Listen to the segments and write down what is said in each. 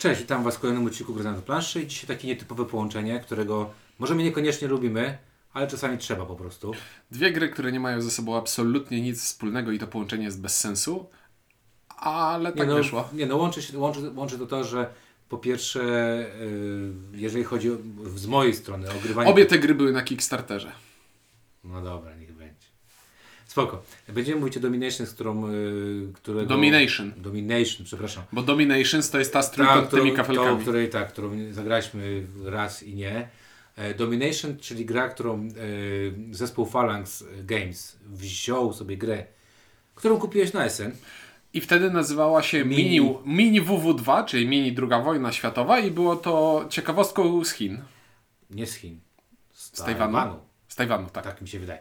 Cześć, witam Was w kolejnym odcinku Gry na planszy i dzisiaj takie nietypowe połączenie, którego może my niekoniecznie lubimy, ale czasami trzeba po prostu. Dwie gry, które nie mają ze sobą absolutnie nic wspólnego i to połączenie jest bez sensu, ale tak nie, no, wyszło. Nie, no łączy, się, łączy, łączy to to, że po pierwsze, yy, jeżeli chodzi o, z mojej strony o ogrywanie... Obie te gry były na Kickstarterze. No dobra, będzie. Spoko. Będziemy mówić o Domination, z którą... Yy, którego... Domination. Domination, przepraszam. Bo Dominations to jest ta z Ta, trójkątnymi którą, tą, kafelkami. której, tak, którą zagraliśmy raz i nie. E, Domination, czyli gra, którą e, zespół Phalanx Games wziął sobie grę, którą kupiłeś na SN. I wtedy nazywała się Mini- Mini, Mini WW2, czyli Mini II wojna światowa i było to ciekawostką z Chin. Nie z Chin. Z, Z Tajwanu. Z Tajwanu, tak. Tak mi się wydaje.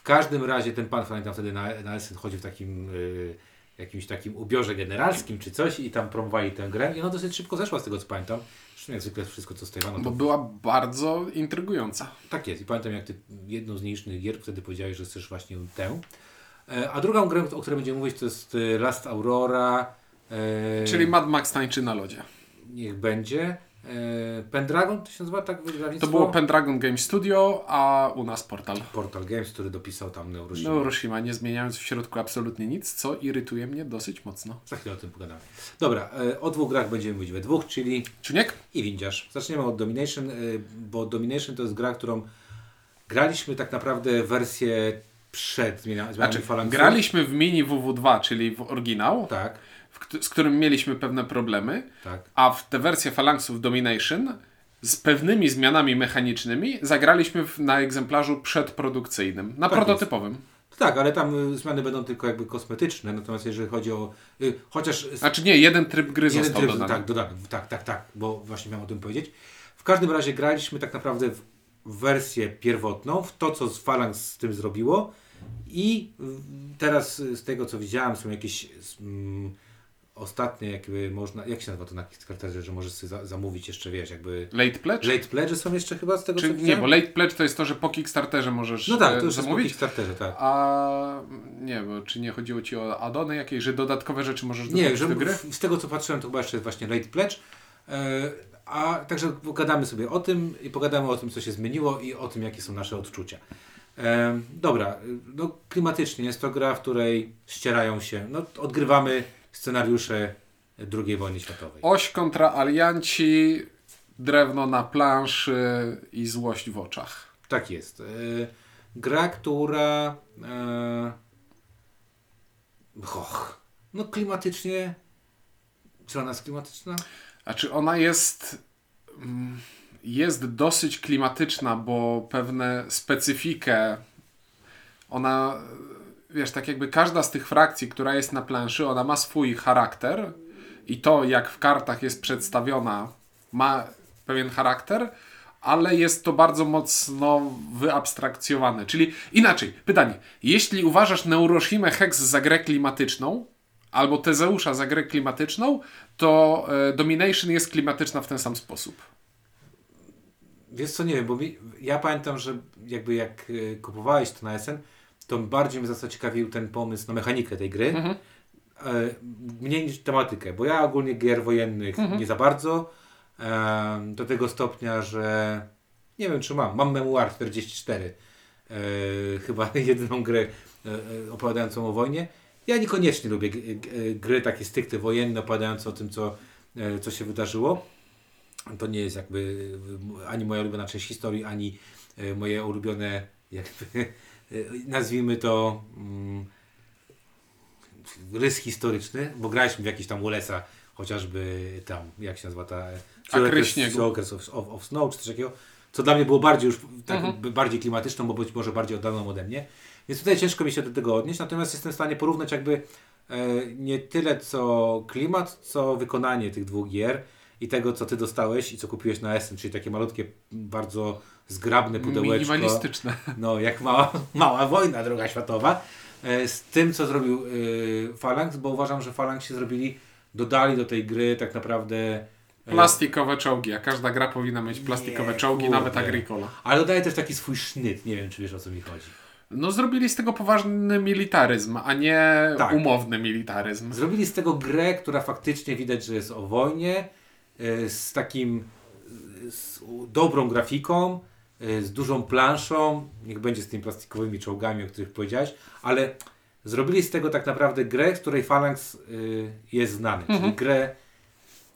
W każdym razie ten pan pamiętam wtedy na, na SN chodził w takim y, jakimś takim ubiorze generalskim czy coś i tam promowali tę grę i ona dosyć szybko zeszła z tego co pamiętam. Zresztą jak zwykle wszystko co z Tajwanu to Bo była bardzo intrygująca. Tak jest i pamiętam jak ty jedną z nielicznych gier wtedy powiedziałeś, że chcesz właśnie tę. E, A drugą grę, o której będziemy mówić to jest e, Last Aurora. e, Czyli Mad Max tańczy na lodzie. Niech będzie. E, Pendragon to się nazywa tak To wydawnictwo? było Pendragon Game Studio, a u nas portal. Portal Games, który dopisał tam Neuroshima. Neuroshima, nie zmieniając w środku absolutnie nic, co irytuje mnie dosyć mocno. Za chwilę o tym pogadamy. Dobra, e, o dwóch grach będziemy mówić we dwóch, czyli Czuniek? i Windziarz. Zaczniemy od Domination, e, bo Domination to jest gra, którą graliśmy tak naprawdę wersję przed zmianami Znaczy, graliśmy w mini WW2, czyli w oryginał, Tak, z którym mieliśmy pewne problemy, tak. a w tę wersję Phalanxów Domination z pewnymi zmianami mechanicznymi zagraliśmy w, na egzemplarzu przedprodukcyjnym, na Tak prototypowym. Tak, ale tam y, zmiany będą tylko jakby kosmetyczne, natomiast jeżeli chodzi o... Y, chociaż... Znaczy nie, jeden tryb gry jeden został tryb, dodany. tak, dodany, tak, tak, tak, bo właśnie miałem o tym powiedzieć. W każdym razie graliśmy tak naprawdę w wersję pierwotną, w to, co z Phalanx z tym zrobiło i teraz z tego, co widziałem, są jakieś mm, ostatnie, jakby można... Jak się nazywa to na Kickstarterze, że możesz sobie za, zamówić jeszcze, wiesz, jakby... Late Pledge? Late pledge są jeszcze chyba z tego, Czy, co nie, widziałem? bo Late Pledge to jest to, że po Kickstarterze możesz No tak, e, to już jest po zamówić. Kickstarterze, tak. A nie, bo czy nie chodziło Ci o addony jakieś, że dodatkowe rzeczy możesz Nie, że do gry? z tego co patrzyłem, to chyba jeszcze jest właśnie Late Pledge. E, a także pogadamy sobie o tym i pogadamy o tym, co się zmieniło i o tym, jakie są nasze odczucia. E, dobra, no klimatycznie jest to gra, w której ścierają się, no odgrywamy scenariusze II wojny światowej. Oś kontra alianci, drewno na planszy i złość w oczach. Tak jest. E, gra, która e, och, no klimatycznie czy ona jest klimatyczna? A czy ona jest mm, jest dosyć klimatyczna, bo pewne specyfikę ona wiesz, tak jakby każda z tych frakcji, która jest na planszy, ona ma swój charakter i to jak w kartach jest przedstawiona ma pewien charakter, ale jest to bardzo mocno wyabstrakcjowane. Czyli inaczej, pytanie, jeśli uważasz Neuroshimę Hex za grę klimatyczną, albo Tezeusza za grę klimatyczną, to e, Domination jest klimatyczna w ten sam sposób. Wiesz co, nie wiem, bo mi, ja pamiętam, że jakby jak y, kupowałeś to na SN, to bardziej mnie zaciekawił ten pomysł na mechanikę tej gry. Mhm. E, mniej niż tematykę, bo ja ogólnie gier wojennych Mhm. nie za bardzo. E, do tego stopnia, że nie wiem czy mam. Mam Memoir 44. E, chyba jedyną grę opowiadającą o wojnie. Ja niekoniecznie lubię gry takie stricte wojenne, opowiadające o tym, co, co się wydarzyło. To nie jest jakby ani moja ulubiona część historii, ani moje ulubione, jakby, nazwijmy to, mm, rys historyczny, bo graliśmy w jakiś tam Ulesa, chociażby tam, jak się nazywa ta... Akry śniegu. Okres of, of, Snow, czy coś takiego, co dla mnie było bardziej już tak, Mhm. bardziej klimatyczną, bo być może bardziej oddalną ode mnie. Więc tutaj ciężko mi się do tego odnieść, natomiast jestem w stanie porównać jakby e, nie tyle co klimat, co wykonanie tych dwóch gier i tego, co ty dostałeś i co kupiłeś na Essen, czyli takie malutkie, bardzo zgrabne pudełeczko. Minimalistyczne. No, jak mała, mała wojna druga światowa. E, z tym, co zrobił e, Phalanx, bo uważam, że Phalanx się zrobili, dodali do tej gry tak naprawdę... e, Plastikowe czołgi, a każda gra powinna mieć plastikowe Nie, czołgi, kurde. nawet Agricola. Ale dodaje też taki swój sznyt, nie wiem, czy wiesz o co mi chodzi. No zrobili z tego poważny militaryzm, a nie Tak. umowny militaryzm. Zrobili z tego grę, która faktycznie widać, że jest o wojnie. E, z takim e, z dobrą grafiką, e, z dużą planszą, niech będzie z tymi plastikowymi czołgami, o których powiedziałeś, ale zrobili z tego tak naprawdę grę, z której Phalanx y, jest znany, czyli grę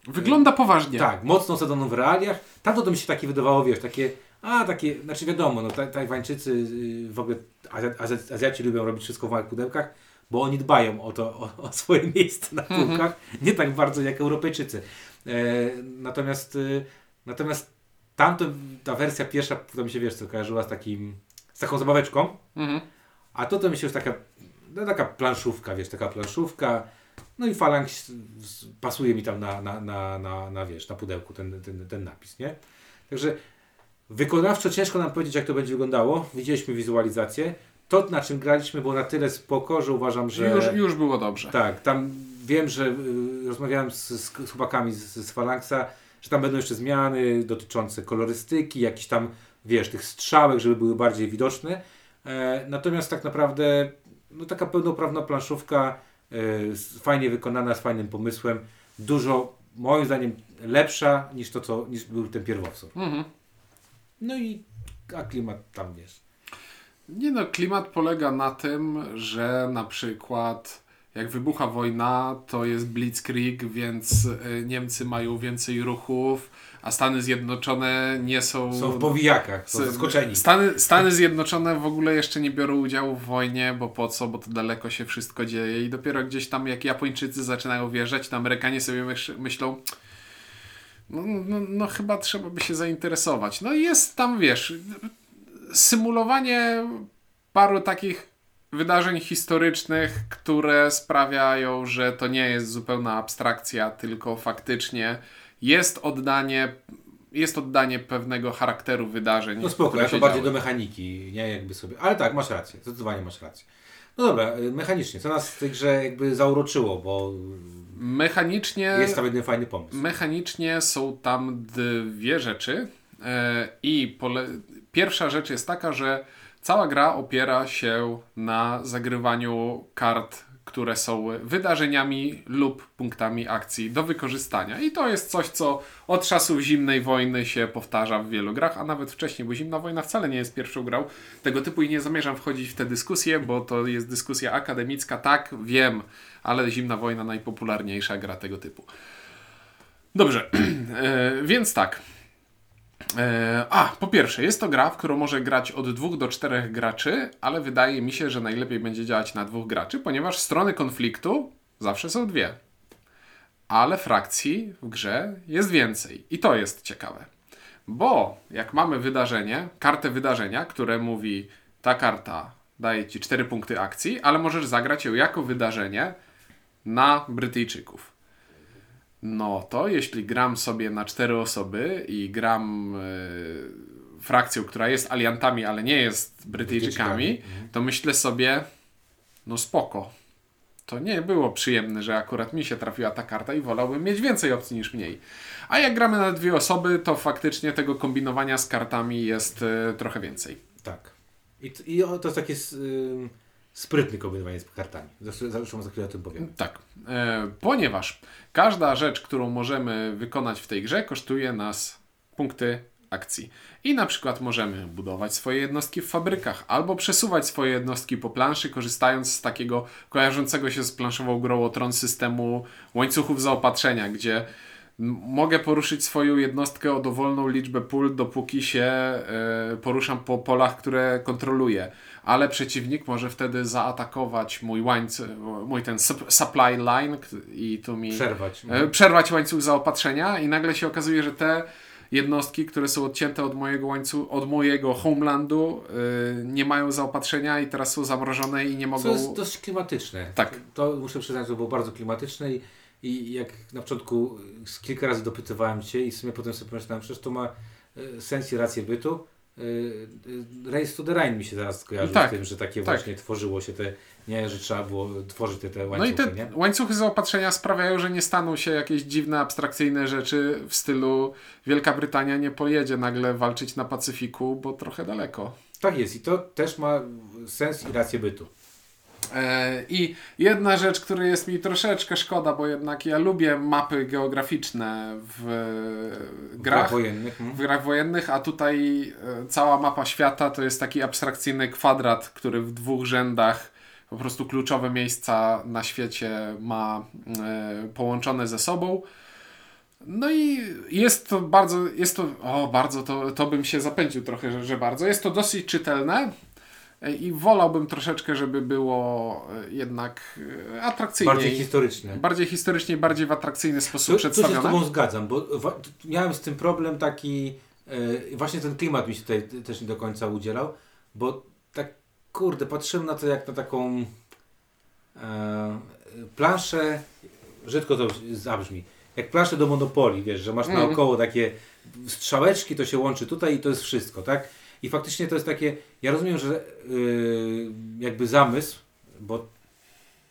Wygląda poważnie. tak, mocno osadzoną w realiach. Tamto to mi się takie wydawało, wiesz, takie, a takie, znaczy wiadomo, no ta- Tajwańczycy, y, w ogóle Azja- Azja- Azjaci lubią robić wszystko w małych pudełkach, bo oni dbają o to, o, o swoje miejsce na półkach, nie tak bardzo jak Europejczycy. E, natomiast, y, natomiast tamto, ta wersja pierwsza, to mi się, wiesz, co kojarzyła z takim, z taką zabaweczką, Mhm. a to to mi się już taka, no taka planszówka, wiesz, taka planszówka. No i Phalanx s- pasuje mi tam na, na, na, na, na wiesz, na pudełku ten, ten, ten napis, nie? Także wykonawczo ciężko nam powiedzieć, jak to będzie wyglądało. Widzieliśmy wizualizację. To, na czym graliśmy, było na tyle spoko, że uważam, że... Już, już było dobrze. Tak, tam wiem, że y, rozmawiałem z, z, z chłopakami z, z Phalanxa, że tam będą jeszcze zmiany dotyczące kolorystyki, jakichś tam, wiesz, tych strzałek, żeby były bardziej widoczne. E, natomiast tak naprawdę, no taka pełnoprawna planszówka, z- fajnie wykonana, z fajnym pomysłem, dużo, moim zdaniem, lepsza niż to, co, niż był ten pierwowzór. Mhm. No i, a klimat tam jest. Nie no, klimat polega na tym, że na przykład jak wybucha wojna, to jest blitzkrieg, więc y, Niemcy mają więcej ruchów, a Stany Zjednoczone nie są... Są w powijakach, są zaskoczeni. Stany, Stany Zjednoczone w ogóle jeszcze nie biorą udziału w wojnie, bo po co, bo to daleko się wszystko dzieje i dopiero gdzieś tam jak Japończycy zaczynają wjeżdżać, to Amerykanie sobie myśl, myślą no, no, no chyba trzeba by się zainteresować. No i jest tam, wiesz, symulowanie paru takich wydarzeń historycznych, które sprawiają, że to nie jest zupełna abstrakcja, tylko faktycznie jest oddanie, jest oddanie pewnego charakteru wydarzeń. No spoko, ale to bardziej działy. do mechaniki, nie jakby sobie. Ale tak, masz rację, zdecydowanie masz rację. No dobra, y, mechanicznie, co nas w tej grze jakby zauroczyło, bo Mechanicznie, jest tam jeden fajny pomysł. mechanicznie są tam dwie rzeczy. E, I pole... pierwsza rzecz jest taka, że cała gra opiera się na zagrywaniu kart, które są wydarzeniami lub punktami akcji do wykorzystania. I to jest coś, co od czasów zimnej wojny się powtarza w wielu grach, a nawet wcześniej, bo zimna wojna wcale nie jest pierwszą grą tego typu i nie zamierzam wchodzić w tę dyskusję, bo to jest dyskusja akademicka. Tak, wiem, ale zimna wojna najpopularniejsza gra tego typu. Dobrze, e, więc tak. E, a, po pierwsze, jest to gra, w którą może grać od dwóch do czterech graczy, ale wydaje mi się, że najlepiej będzie działać na dwóch graczy, ponieważ strony konfliktu zawsze są dwie. Ale frakcji w grze jest więcej. I to jest ciekawe. Bo jak mamy wydarzenie, kartę wydarzenia, które mówi ta karta daje ci 4 punkty akcji, ale możesz zagrać ją jako wydarzenie na Brytyjczyków. No to jeśli gram sobie na cztery osoby i gram e, frakcją, która jest aliantami, ale nie jest Brytyjczykami, Brytyjczykami, to myślę sobie, no spoko. To nie było przyjemne, że akurat mi się trafiła ta karta i wolałbym mieć więcej opcji niż mniej. A jak gramy na dwie osoby, to faktycznie tego kombinowania z kartami jest e, trochę więcej. Tak. I, i to jest takie ym, sprytne kombinowanie z kartami. Zresztą, za chwilę o tym powiem. Tak, e, ponieważ każda rzecz, którą możemy wykonać w tej grze, kosztuje nas punkty akcji. I na przykład możemy budować swoje jednostki w fabrykach, albo przesuwać swoje jednostki po planszy, korzystając z takiego kojarzącego się z planszową grą o tron systemu łańcuchów zaopatrzenia, gdzie mogę poruszyć swoją jednostkę o dowolną liczbę pól, dopóki się e, poruszam po polach, które kontroluję. Ale przeciwnik może wtedy zaatakować mój łańcuch, mój ten sup- supply line i tu mi Przerwać. e, przerwać łańcuch zaopatrzenia i nagle się okazuje, że te jednostki, które są odcięte od mojego łańcucha, od mojego homelandu, e, nie mają zaopatrzenia i teraz są zamrożone i nie mogą... jest dość klimatyczne. Tak. To, to muszę przyznać, że było bardzo klimatyczne i, i jak na początku y, kilka razy dopytywałem Cię i w sumie potem sobie pomyślałem, przecież to ma y, sens i rację bytu. Y, Race to the Rhine mi się zaraz skojarzył Tak, z tym, że takie tak. właśnie tworzyło się te, nie, że trzeba było tworzyć te, te No łańcuchy, i te nie? łańcuchy zaopatrzenia sprawiają, że nie staną się jakieś dziwne, abstrakcyjne rzeczy w stylu Wielka Brytania nie pojedzie nagle walczyć na Pacyfiku, bo trochę daleko. Tak jest i to też ma sens i rację bytu. E, I jedna rzecz, której jest mi troszeczkę szkoda, bo jednak ja lubię mapy geograficzne w grach, wojennych. hmm. w grach wojennych, a tutaj e, cała mapa świata to jest taki abstrakcyjny kwadrat, który w dwóch rzędach po prostu kluczowe miejsca na świecie ma e, połączone ze sobą. No i jest to bardzo, jest to, o bardzo, to, to bym się zapędził trochę, że, że bardzo. Jest to dosyć czytelne e, i wolałbym troszeczkę, żeby było e, jednak e, atrakcyjniej. Bardziej historyczne. bardziej historycznie, bardziej w atrakcyjny sposób Tu, tu się z przedstawione. Tobą zgadzam, bo miałem z tym problem taki, e, właśnie ten klimat mi się tutaj też nie do końca udzielał, bo tak kurde, patrzyłem na to jak na taką e, planszę, brzydko to zabrzmi, jak planszę do Monopolii, wiesz, że masz Mhm. naokoło takie strzałeczki, to się łączy tutaj i to jest wszystko, tak? I faktycznie to jest takie, ja rozumiem, że y, jakby zamysł, bo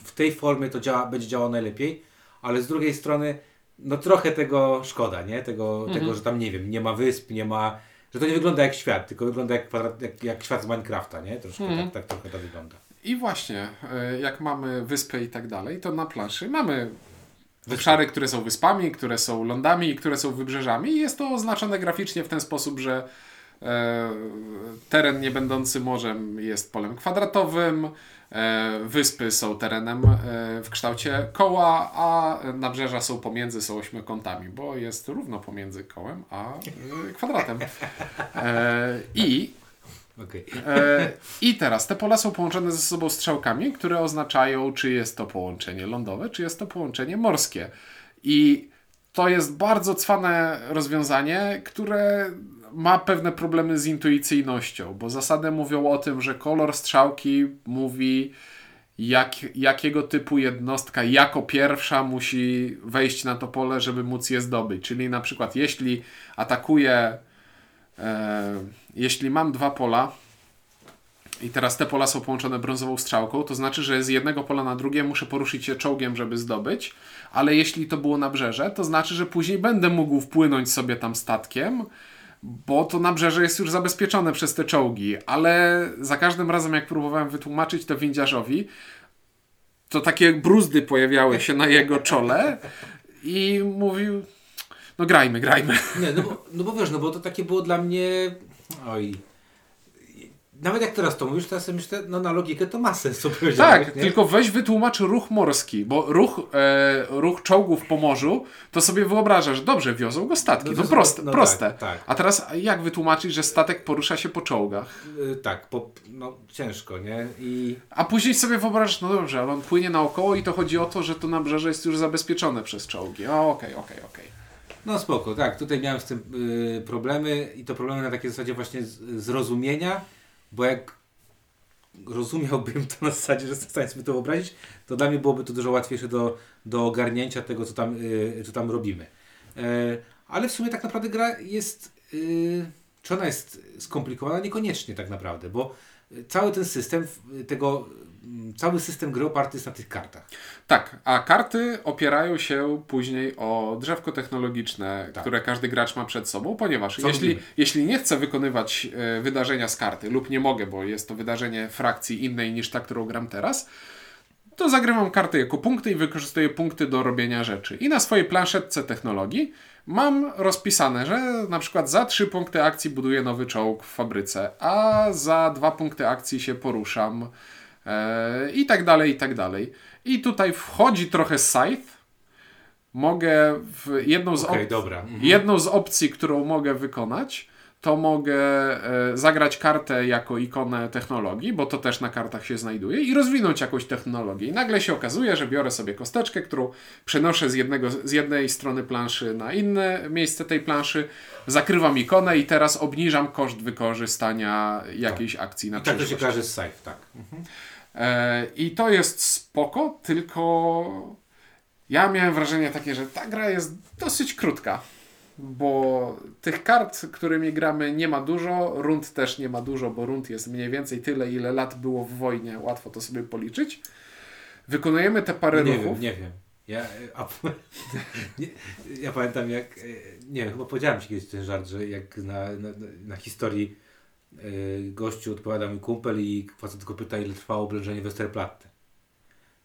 w tej formie to działa, będzie działało najlepiej, ale z drugiej strony no trochę tego szkoda, nie? Tego, Mhm. tego że tam nie wiem, nie ma wysp, nie ma, że to nie wygląda jak świat, tylko wygląda jak, kwadrat, jak, jak świat z Minecrafta, nie? Troszkę Mhm. tak, tak trochę to wygląda. I właśnie, e, jak mamy wyspę i tak dalej, to na planszy mamy Wyspy. obszary, które są wyspami, które są lądami i które są wybrzeżami i jest to oznaczone graficznie w ten sposób, że teren nie będący morzem jest polem kwadratowym, e, wyspy są terenem e, w kształcie koła, a nabrzeża są pomiędzy, są ośmiokątami, bo jest równo pomiędzy kołem a e, kwadratem. E, I. E, I teraz te pola są połączone ze sobą strzałkami, które oznaczają, czy jest to połączenie lądowe, czy jest to połączenie morskie. I to jest bardzo cwane rozwiązanie, które ma pewne problemy z intuicyjnością, bo zasady mówią o tym, że kolor strzałki mówi, jak, jakiego typu jednostka jako pierwsza musi wejść na to pole, żeby móc je zdobyć. Czyli na przykład, jeśli atakuje E, jeśli mam dwa pola i teraz te pola są połączone brązową strzałką, to znaczy, że z jednego pola na drugie muszę poruszyć się czołgiem, żeby zdobyć, ale jeśli to było nabrzeże, to znaczy, że później będę mógł wpłynąć sobie tam statkiem, bo to nabrzeże jest już zabezpieczone przez te czołgi, ale za każdym razem, jak próbowałem wytłumaczyć to windziarzowi, to takie bruzdy pojawiały się na jego czole i mówił, no grajmy, grajmy. Nie, no bo, no bo wiesz, no bo to takie było dla mnie, oj, nawet jak teraz to mówisz, teraz sobie myślę, no na logikę to ma sens, co powiedziałeś, Tak, nie? tylko weź wytłumacz ruch morski, bo ruch, e, ruch czołgów po morzu, to sobie wyobrażasz, dobrze, wiozą go statki, No no, to- proste, no proste. tak, tak. A teraz jak wytłumaczyć, że statek porusza się po czołgach? Y, Tak, po, no ciężko, nie? I A później sobie wyobrażasz, no dobrze, ale on płynie naokoło i to chodzi o to, że to nabrzeże jest już zabezpieczone przez czołgi. O, okej, okej, okej. No spoko, tak, tutaj miałem z tym y, problemy i to problemy na takiej zasadzie właśnie z, zrozumienia, bo jak rozumiałbym to na zasadzie, że jestem w stanie sobie to wyobrazić, to dla mnie byłoby to dużo łatwiejsze do, do ogarnięcia tego, co tam, y, co tam robimy. E, ale w sumie tak naprawdę gra jest, y, czy ona jest skomplikowana? Niekoniecznie tak naprawdę, bo cały ten system y, tego, cały system gry oparty jest na tych kartach. Tak, a karty opierają się później o drzewko technologiczne, Tak. które każdy gracz ma przed sobą, ponieważ Co jeśli, robimy? jeśli nie chcę wykonywać e, wydarzenia z karty lub nie mogę, bo jest to wydarzenie frakcji innej niż ta, którą gram teraz, to zagrywam karty jako punkty i wykorzystuję punkty do robienia rzeczy. I na swojej planszetce technologii mam rozpisane, że na przykład za trzy punkty akcji buduję nowy czołg w fabryce, a za dwa punkty akcji się poruszam i tak dalej, i tak dalej. I tutaj wchodzi trochę scythe. Mogę w jedną z, op- dobra. Mhm. jedną z opcji, którą mogę wykonać, to mogę e, zagrać kartę jako ikonę technologii, bo to też na kartach się znajduje, i rozwinąć jakąś technologię. I nagle się okazuje, że biorę sobie kosteczkę, którą przenoszę z, jednego, z jednej strony planszy na inne miejsce tej planszy, zakrywam ikonę i teraz obniżam koszt wykorzystania jakiejś akcji na I tak to się przyszłość. kojarzy z Scythe, tak. E, I to jest spoko, tylko ja miałem wrażenie takie, że ta gra jest dosyć krótka. Bo tych kart, którymi gramy, nie ma dużo, rund też nie ma dużo, bo rund jest mniej więcej tyle, ile lat było w wojnie, łatwo to sobie policzyć. Wykonujemy te parę nie ruchów. wiem, nie wiem. Ja, e, a, nie, ja pamiętam jak, e, nie wiem, chyba powiedziałem Ci kiedyś ten żart, że jak na, na, na historii e, gościu odpowiada mój kumpel i facet tylko pyta ile trwało oblężenie Westerplatte.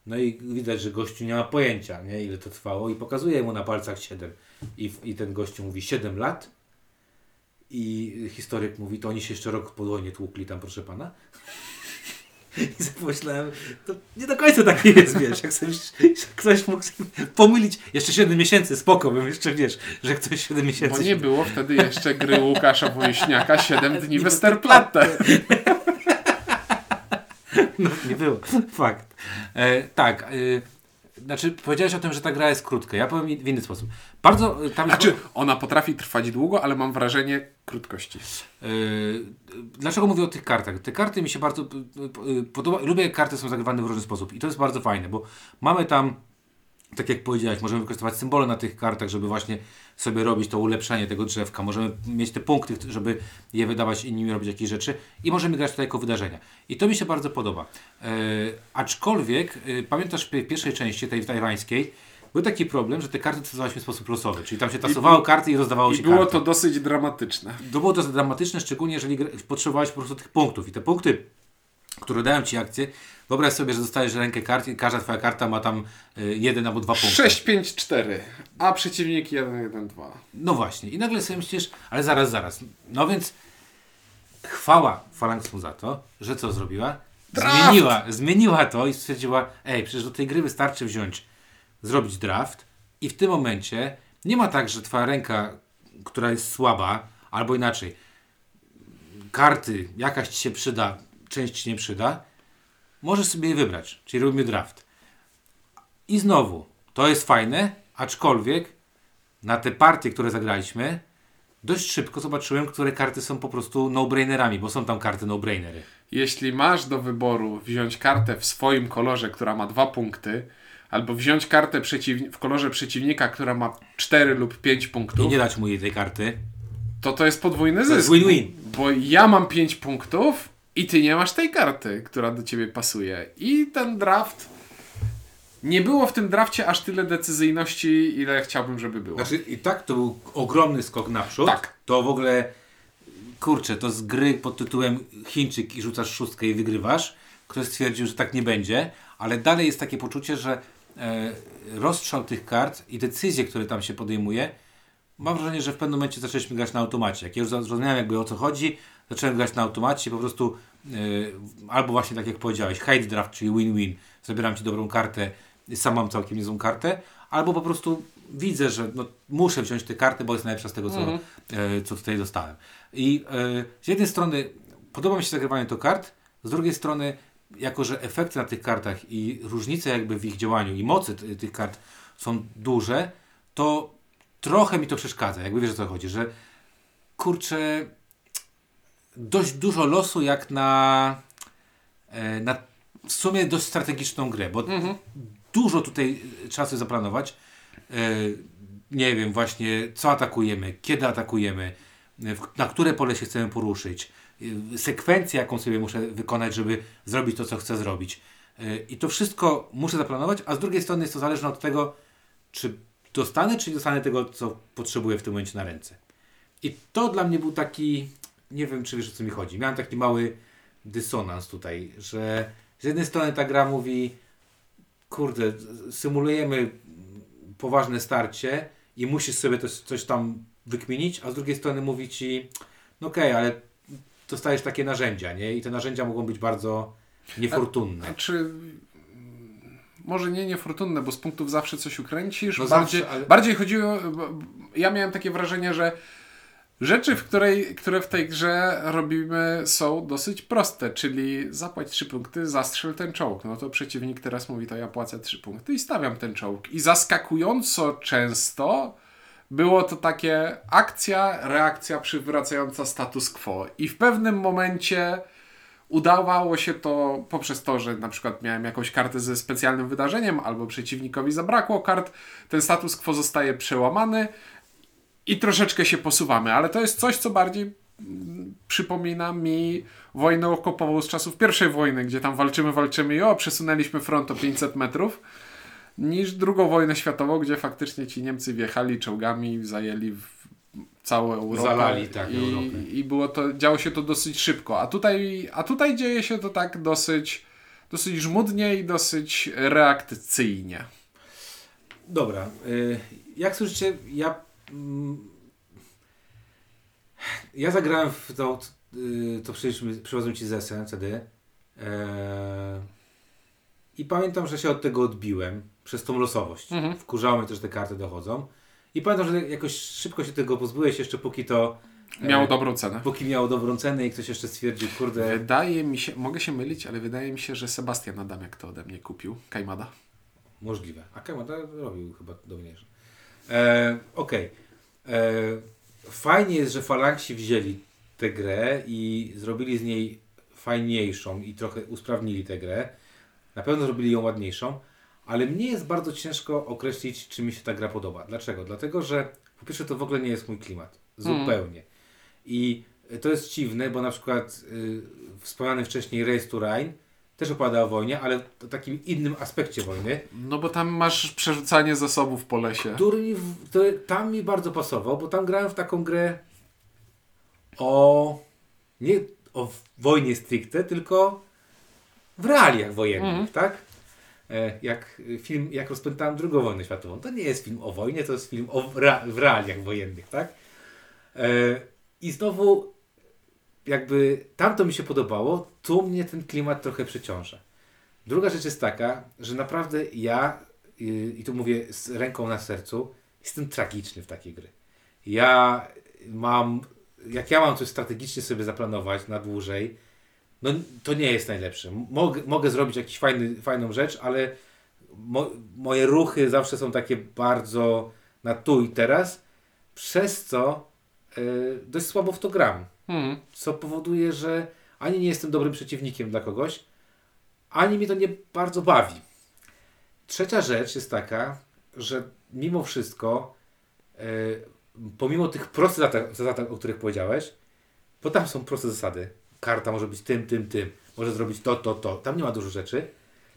No i widać, że gościu nie ma pojęcia, nie, ile to trwało i pokazuje mu na palcach 7. I, I ten gościu mówi 7 lat. I historyk mówi, to oni się jeszcze rok po wojnie tłukli tam, proszę pana. I sobie pomyślałem, to nie do końca tak nie jest, wiesz, jak sobie, ktoś mógł pomylić, jeszcze 7 miesięcy, spoko, bym jeszcze, wiesz, że ktoś 7 miesięcy... Bo nie było wtedy jeszcze gry Łukasza Wojeśniaka 7 dni Westerplatte. No, nie było. Fakt. E, tak. E, znaczy, powiedziałeś o tym, że ta gra jest krótka. Ja powiem w inny sposób. Bardzo e, tam. Znaczy, ona potrafi trwać długo, ale mam wrażenie krótkości. E, dlaczego mówię o tych kartach? Te karty mi się bardzo e, podoba. Lubię, jak karty są zagrywane w różny sposób. I to jest bardzo fajne, bo mamy tam tak jak powiedziałeś, możemy wykorzystywać symbole na tych kartach, żeby właśnie sobie robić to ulepszenie tego drzewka. Możemy mieć te punkty, żeby je wydawać i nimi robić jakieś rzeczy. I możemy grać tutaj jako wydarzenia. I to mi się bardzo podoba. E, aczkolwiek, e, pamiętasz w pierwszej części, tej tajwańskiej, był taki problem, że te karty testowaliśmy w sposób losowy. Czyli tam się tasowało I, karty i rozdawało i się było karty. to dosyć dramatyczne. To było to dramatyczne, szczególnie jeżeli potrzebowałeś po prostu tych punktów. I te punkty, które dają Ci akcję, Wyobraź sobie, że dostajesz rękę kart i każda twoja karta ma tam y, jeden albo dwa punkty. 6, 5, 4, a przeciwnik 1, 1, 2. No właśnie. I nagle sobie myślisz, ale zaraz, zaraz. No więc chwała Phalanxu za to, że co zrobiła? Draft! Zmieniła, zmieniła to i stwierdziła, ej, przecież do tej gry wystarczy wziąć, zrobić draft i w tym momencie nie ma tak, że twoja ręka, która jest słaba, albo inaczej, karty, jakaś ci się przyda, część ci nie przyda, możesz sobie je wybrać, czyli robimy draft. I znowu, to jest fajne, aczkolwiek na te partie, które zagraliśmy, dość szybko zobaczyłem, które karty są po prostu no-brainerami, bo są tam karty no-brainery. Jeśli masz do wyboru wziąć kartę w swoim kolorze, która ma dwa punkty, albo wziąć kartę w kolorze przeciwnika, która ma 4 lub 5 punktów. I nie dać mu jej tej karty. To to jest podwójny zysk. To jest win-win. Bo ja mam 5 punktów, i ty nie masz tej karty, która do ciebie pasuje. I ten draft. Nie było w tym drafcie aż tyle decyzyjności, ile chciałbym, żeby było. Znaczy, i tak to był ogromny skok naprzód. Tak. To w ogóle, kurczę, to z gry pod tytułem Chińczyk i rzucasz szóstkę i wygrywasz. Ktoś stwierdził, że tak nie będzie, ale dalej jest takie poczucie, że e, rozstrzał tych kart i decyzje, które tam się podejmuje, mam wrażenie, że w pewnym momencie zaczęliśmy grać na automacie. Jak już zrozumiałem jakby o co chodzi, zacząłem grać na automacie, po prostu albo właśnie tak jak powiedziałeś, hate draft, czyli win-win, zabieram Ci dobrą kartę, sam mam całkiem niezłą kartę, albo po prostu widzę, że no, muszę wziąć tę kartę, bo jest najlepsza z tego, co, yy, co tutaj dostałem. I yy, z jednej strony podoba mi się zagrywanie to kart, z drugiej strony jako, że efekty na tych kartach i różnice jakby w ich działaniu i mocy tych kart są duże, to trochę mi to przeszkadza. Jakby wiesz o co chodzi, że kurczę, dość dużo losu jak na, e, na w sumie dość strategiczną grę, bo mhm. dużo tutaj trzeba sobie zaplanować. E, nie wiem, właśnie co atakujemy, kiedy atakujemy, na które pole się chcemy poruszyć, e, sekwencję, jaką sobie muszę wykonać, żeby zrobić to, co chcę zrobić. I to wszystko muszę zaplanować, a z drugiej strony jest to zależne od tego, czy dostanę, czy nie dostanę tego, co potrzebuję w tym momencie na ręce. I to dla mnie był taki nie wiem, czy wiesz o co mi chodzi. Miałem taki mały dysonans tutaj, że z jednej strony ta gra mówi, kurde, symulujemy poważne starcie i musisz sobie coś, coś tam wykminić, a z drugiej strony mówi ci, no okej, okay, ale dostajesz takie narzędzia, nie? I te narzędzia mogą być bardzo niefortunne. A, a czy może nie niefortunne, bo z punktów zawsze coś ukręcisz. No bardziej, zawsze, ale... bardziej chodziło. Ja miałem takie wrażenie, że Rzeczy, w której, które w tej grze robimy są dosyć proste, czyli zapłać 3 punkty, zastrzel ten czołg. No to przeciwnik teraz mówi, to ja płacę 3 punkty i stawiam ten czołg. I zaskakująco często było to takie akcja, reakcja przywracająca status quo. I w pewnym momencie udawało się to poprzez to, że na przykład miałem jakąś kartę ze specjalnym wydarzeniem, albo przeciwnikowi zabrakło kart, ten status quo zostaje przełamany i troszeczkę się posuwamy, ale to jest coś, co bardziej mm, przypomina mi wojnę okopową z czasów pierwszej wojny, gdzie tam walczymy, walczymy i o, przesunęliśmy front o 500 metrów, niż drugą wojnę światową, gdzie faktycznie ci Niemcy wjechali czołgami, zajęli całą Europę. Zalali, tak, i, I było to, działo się to dosyć szybko. A tutaj, a tutaj dzieje się to tak dosyć Dosyć żmudnie i dosyć reakcyjnie. Dobra. y, Jak słyszycie, ja. Mm, Ja zagrałem w to, y, to przywiozłem ci z SN CD. e, I pamiętam, że się od tego odbiłem przez tą losowość. Mhm. Wkurzało mnie też, że te karty dochodzą. I pamiętam, że jakoś szybko się tego pozbyłeś, jeszcze póki to. e, Miało dobrą cenę. Póki miało dobrą cenę i ktoś jeszcze stwierdził, kurde. Wydaje mi się, mogę się mylić, ale wydaje mi się, że Sebastian Adamiak to ode mnie kupił. Kajmada. Możliwe. A Kamada robił chyba downiejsze. E, Okej. E, Fajnie jest, że Falangsi wzięli tę grę i zrobili z niej fajniejszą i trochę usprawnili tę grę. Na pewno zrobili ją ładniejszą, ale mnie jest bardzo ciężko określić, czy mi się ta gra podoba. Dlaczego? Dlatego, że po pierwsze to w ogóle nie jest mój klimat. Zupełnie. I to jest dziwne, bo na przykład y, wspomniany wcześniej Race to Rhine też opowiada o wojnie, ale o takim innym aspekcie wojny, No bo tam masz przerzucanie zasobów po lesie. który mi tam mi bardzo pasował, bo tam grałem w taką grę o nie o wojnie stricte, tylko w realiach wojennych, Mhm. tak? E, Jak film, jak rozpętałem drugą wojnę światową. To nie jest film o wojnie, to jest film o w realiach wojennych, tak? E, I znowu jakby tamto mi się podobało, tu mnie ten klimat trochę przeciąża. Druga rzecz jest taka, że naprawdę ja, yy, i tu mówię z ręką na sercu, jestem tragiczny w takiej gry. Ja mam, jak ja mam coś strategicznie sobie zaplanować na dłużej, no to nie jest najlepsze. Mogę, zrobić jakąś fajną rzecz, ale mo, moje ruchy zawsze są takie bardzo na tu i teraz, przez co yy, dość słabo w to gram Hmm. co powoduje, że ani nie jestem dobrym przeciwnikiem dla kogoś, ani mnie to nie bardzo bawi. Trzecia rzecz jest taka, że mimo wszystko, e, pomimo tych prostych zasad, zasad, o których powiedziałeś, bo tam są proste zasady. Karta może być tym, tym, tym, może zrobić to, to, to. Tam nie ma dużo rzeczy.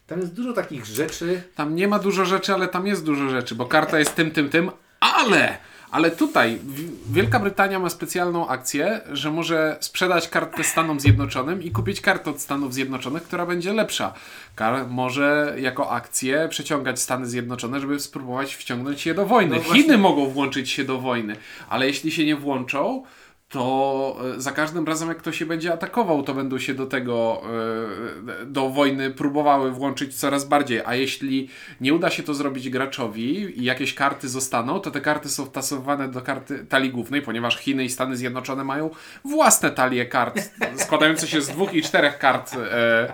Tam jest dużo takich rzeczy, Tam nie ma dużo rzeczy, ale tam jest dużo rzeczy, bo karta jest tym, tym, tym, ale, ale tutaj Wielka Brytania ma specjalną akcję, że może sprzedać kartę Stanom Zjednoczonym i kupić kartę od Stanów Zjednoczonych, która będzie lepsza. Kar może jako akcję przeciągać Stany Zjednoczone, żeby spróbować wciągnąć je do wojny. No. Chiny mogą włączyć się do wojny, ale jeśli się nie włączą, to e, za każdym razem, jak ktoś się będzie atakował, to będą się do tego, e, do wojny próbowały włączyć coraz bardziej. A jeśli nie uda się to zrobić graczowi i jakieś karty zostaną, to te karty są wtasowane do karty talii głównej, ponieważ Chiny i Stany Zjednoczone mają własne talie kart, składające się z dwóch i czterech kart. E,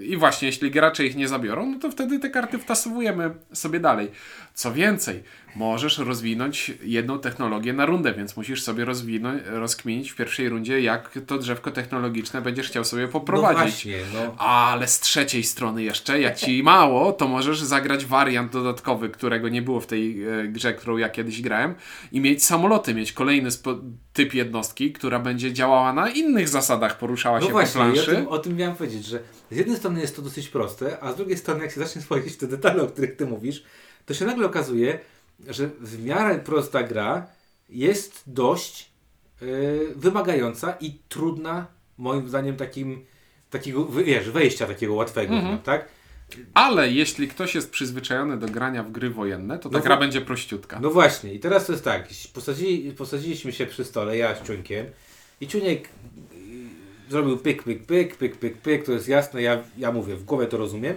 I właśnie, jeśli gracze ich nie zabiorą, no to wtedy te karty wtasowujemy sobie dalej. Co więcej, możesz rozwinąć jedną technologię na rundę, więc musisz sobie rozwinąć, rozkminić w pierwszej rundzie, jak to drzewko technologiczne będziesz chciał sobie no poprowadzić. właśnie, no, Ale z trzeciej strony jeszcze, jak ci mało, to możesz zagrać wariant dodatkowy, którego nie było w tej e, grze, którą ja kiedyś grałem i mieć samoloty, mieć kolejny typ jednostki, która będzie działała na innych zasadach, poruszała No się właśnie, po i o planszy. tym, o tym miałem powiedzieć, że z jednej strony jest to dosyć proste, a z drugiej strony jak się zacznie wchodzić w te detale, o których ty mówisz, to się nagle okazuje, że w miarę prosta gra jest dość yy, wymagająca i trudna, moim zdaniem, takim, takiego, wiesz, wejścia takiego łatwego, w nią, tak? Ale jeśli ktoś jest przyzwyczajony do grania w gry wojenne, to ta No gra będzie prościutka. No właśnie, i teraz to jest tak, posadzili, posadziliśmy się przy stole, ja z Ciuńkiem. I Ciuniek y, zrobił pyk, pyk, pyk, pyk, pyk, pyk, to jest jasne, ja, ja mówię, w głowie to rozumiem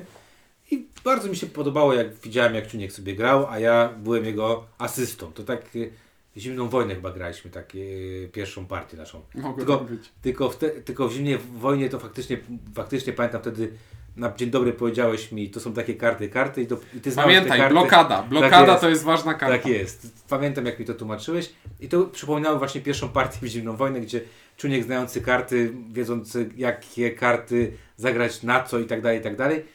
i bardzo mi się podobało, jak widziałem, jak Ciuniek sobie grał, a ja byłem jego asystą. To tak y, zimną wojnę chyba graliśmy, tak y, pierwszą partię naszą. Tylko, tak być. tylko, w te, tylko w zimnej wojnie to faktycznie, faktycznie pamiętam wtedy na dzień dobry powiedziałeś mi, to są takie karty, karty i, to, i ty Pamiętaj, karty. blokada. Blokada jest. to jest ważna karta. Tak jest. Pamiętam, jak mi to tłumaczyłeś. I to przypominało właśnie pierwszą partię w Zimną Wojnę, gdzie czuniek znający karty, wiedzący jakie karty zagrać na co i tak dalej, i tak dalej,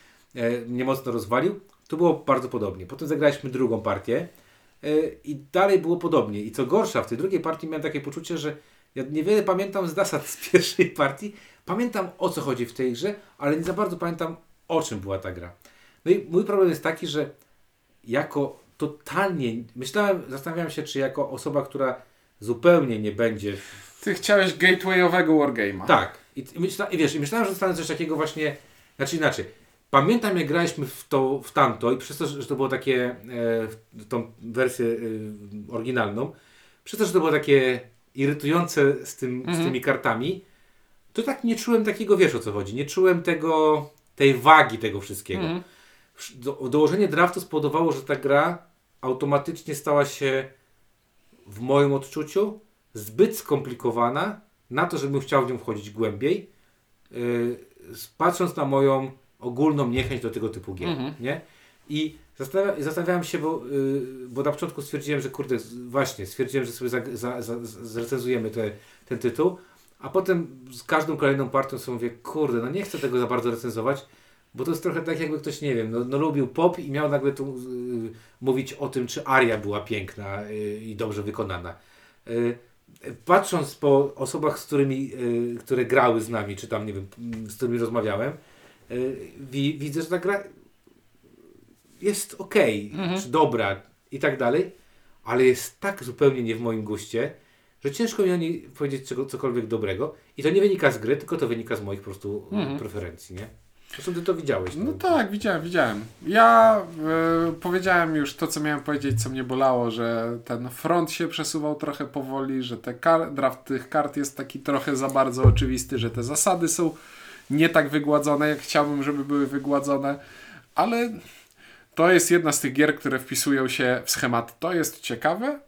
mnie mocno rozwalił. To było bardzo podobnie. Potem zagraliśmy drugą partię e, i dalej było podobnie. I co gorsza, w tej drugiej partii miałem takie poczucie, że ja niewiele pamiętam z zasad z pierwszej partii. Pamiętam o co chodzi w tej grze, ale nie za bardzo pamiętam o czym była ta gra. No i mój problem jest taki, że jako totalnie, myślałem, zastanawiałem się, czy jako osoba, która zupełnie nie będzie Ty chciałeś gatewayowego wargame'a. tak. I, i, myśla, I wiesz, i myślałem, że dostanę coś takiego właśnie Znaczy inaczej. Pamiętam jak graliśmy w, to, w tamto i przez to, że to było takie, e, w tą wersję e, oryginalną, przez to, że to było takie irytujące z, tym, z tymi kartami, to tak nie czułem takiego, wiesz o co chodzi, nie czułem tego, tej wagi tego wszystkiego. Do, dołożenie draftu spowodowało, że ta gra automatycznie stała się w moim odczuciu zbyt skomplikowana na to, żebym chciał w nią wchodzić głębiej, yy, patrząc na moją ogólną niechęć do tego typu gier, nie? I zastanawia, zastanawiałem się, bo, yy, bo na początku stwierdziłem, że kurde, właśnie, stwierdziłem, że sobie za, za, za, zrecenzujemy te, ten tytuł, a potem z każdą kolejną partią sobie mówię, kurde, no nie chcę tego za bardzo recenzować, bo to jest trochę tak, jakby ktoś, nie wiem, no, no lubił pop i miał nagle tu yy, mówić o tym, czy aria była piękna yy, i dobrze wykonana. Yy, patrząc po osobach, z którymi, yy, które grały z nami, czy tam, nie wiem, z którymi rozmawiałem, wi, widzę, że ta gra jest okej, czy dobra i tak dalej, ale jest tak zupełnie nie w moim guście, że ciężko mi o niej powiedzieć czego, cokolwiek dobrego. I to nie wynika z gry, tylko to wynika z moich po prostu Mhm. preferencji, nie? Zresztą ty to widziałeś. No tak, widziałem, widziałem. Ja e, powiedziałem już to, co miałem powiedzieć, co mnie bolało, że ten front się przesuwał trochę powoli, że te kar- draft tych kart jest taki trochę za bardzo oczywisty, że te zasady są nie tak wygładzone, jak chciałbym, żeby były wygładzone, ale to jest jedna z tych gier, które wpisują się w schemat. To jest ciekawe,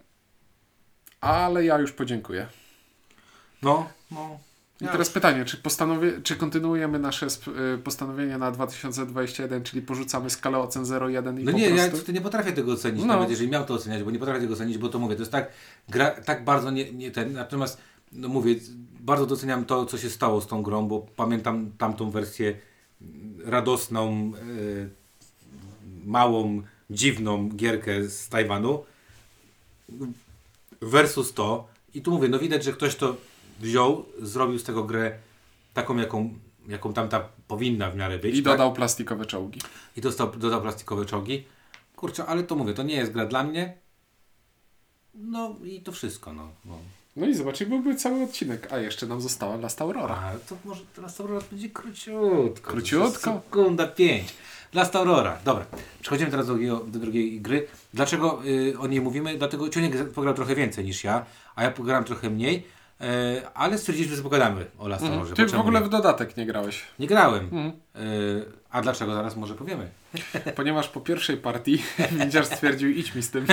ale ja już podziękuję. No, no. I Ja teraz pytanie, czy, postanowie, czy kontynuujemy nasze y, postanowienie na 2021, czyli porzucamy skalę ocen 0,1 i No nie, ja prostu... tutaj nie potrafię tego ocenić, No. nawet jeżeli miał to oceniać, bo nie potrafię tego ocenić, bo to mówię, to jest tak, gra, tak bardzo nie, nie ten, natomiast no mówię, bardzo doceniam to, co się stało z tą grą, bo pamiętam tamtą wersję radosną, e, małą, dziwną gierkę z Tajwanu versus to i tu mówię, no widać, że ktoś to wziął, zrobił z tego grę taką, jaką, jaką tamta powinna w miarę być. I tak? dodał plastikowe czołgi. I dostał, dodał plastikowe czołgi. Kurczę, ale to mówię, to nie jest gra dla mnie. No i to wszystko, no. no. No i zobacz, byłby cały odcinek. A jeszcze nam została Last Aurora. A to może teraz Aurora będzie króciutko. Króciutko? Sekunda pięć. Last Aurora. Dobra. Przechodzimy teraz do, drugiego, do drugiej gry. Dlaczego y, o niej mówimy? Dlatego Ciuniek pograł trochę więcej niż ja, a ja pograłem trochę mniej. E, ale stwierdziliśmy, że pogadamy o Last Aurorze. Ty bo w czemu ogóle nie? w dodatek nie grałeś. nie grałem. Mhm. E, a dlaczego? Zaraz może powiemy. Ponieważ po pierwszej partii widziarz stwierdził, idź mi z tym.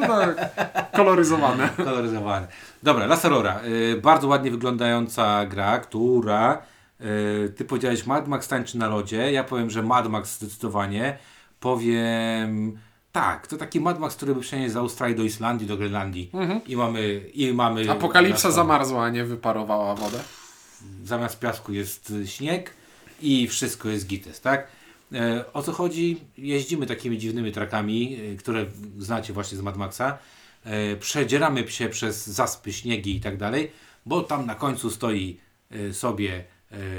No tak, koloryzowane. Koloryzowane. Dobra, Las Aurora. Y, bardzo ładnie wyglądająca gra, która y, ty powiedziałeś Mad Max tańczy na lodzie. Ja powiem, że Mad Max zdecydowanie. Powiem tak, to taki Mad Max, który by przeniósł z Australii do Islandii, do Grenlandii. I mamy i mamy Apokalipsa zamarzła, a nie wyparowała wodę. zamiast piasku jest śnieg i wszystko jest gites, tak? E, o co chodzi? Jeździmy takimi dziwnymi trakami, y, które znacie właśnie z Mad Maxa. E, przedzieramy się przez zaspy, śniegi i tak dalej, bo tam na końcu stoi y, sobie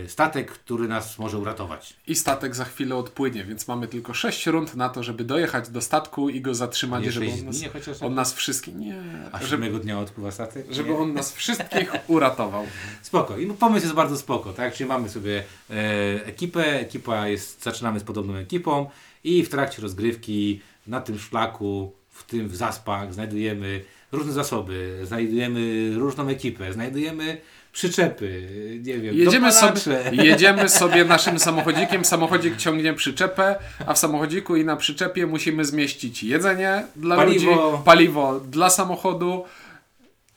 y, statek, który nas może uratować. I statek za chwilę odpłynie, więc mamy tylko 6 rund na to, żeby dojechać do statku i go zatrzymać, Nie żeby on nas, dni, chociaż on nas wszystkich... Nie, a żeby, dnia odpływa statek. żeby Nie? on nas wszystkich uratował. Spoko. I pomysł jest bardzo spoko, tak? Czyli mamy sobie e, ekipę, ekipa jest, zaczynamy z podobną ekipą i w trakcie rozgrywki na tym szlaku, w tym w zaspach znajdujemy różne zasoby, znajdujemy różną ekipę, znajdujemy przyczepy, nie wiem, Jedziemy sobie, jedziemy sobie naszym samochodzikiem, samochodzik ciągnie przyczepę, a w samochodziku i na przyczepie musimy zmieścić jedzenie dla Paliwo. ludzi, paliwo dla samochodu,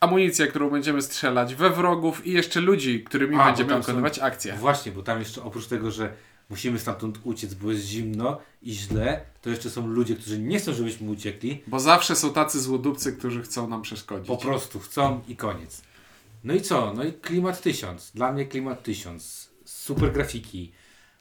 amunicję, którą będziemy strzelać we wrogów i jeszcze ludzi, którymi A, będziemy wykonywać akcje. Właśnie, bo tam jeszcze oprócz tego, że musimy stamtąd uciec, bo jest zimno i źle, to jeszcze są ludzie, którzy nie chcą, żebyśmy uciekli, Bo zawsze są tacy złodupcy, którzy chcą nam przeszkodzić. Po prostu chcą i koniec. No i co? No i klimat 1000. Dla mnie klimat 1000. Super grafiki.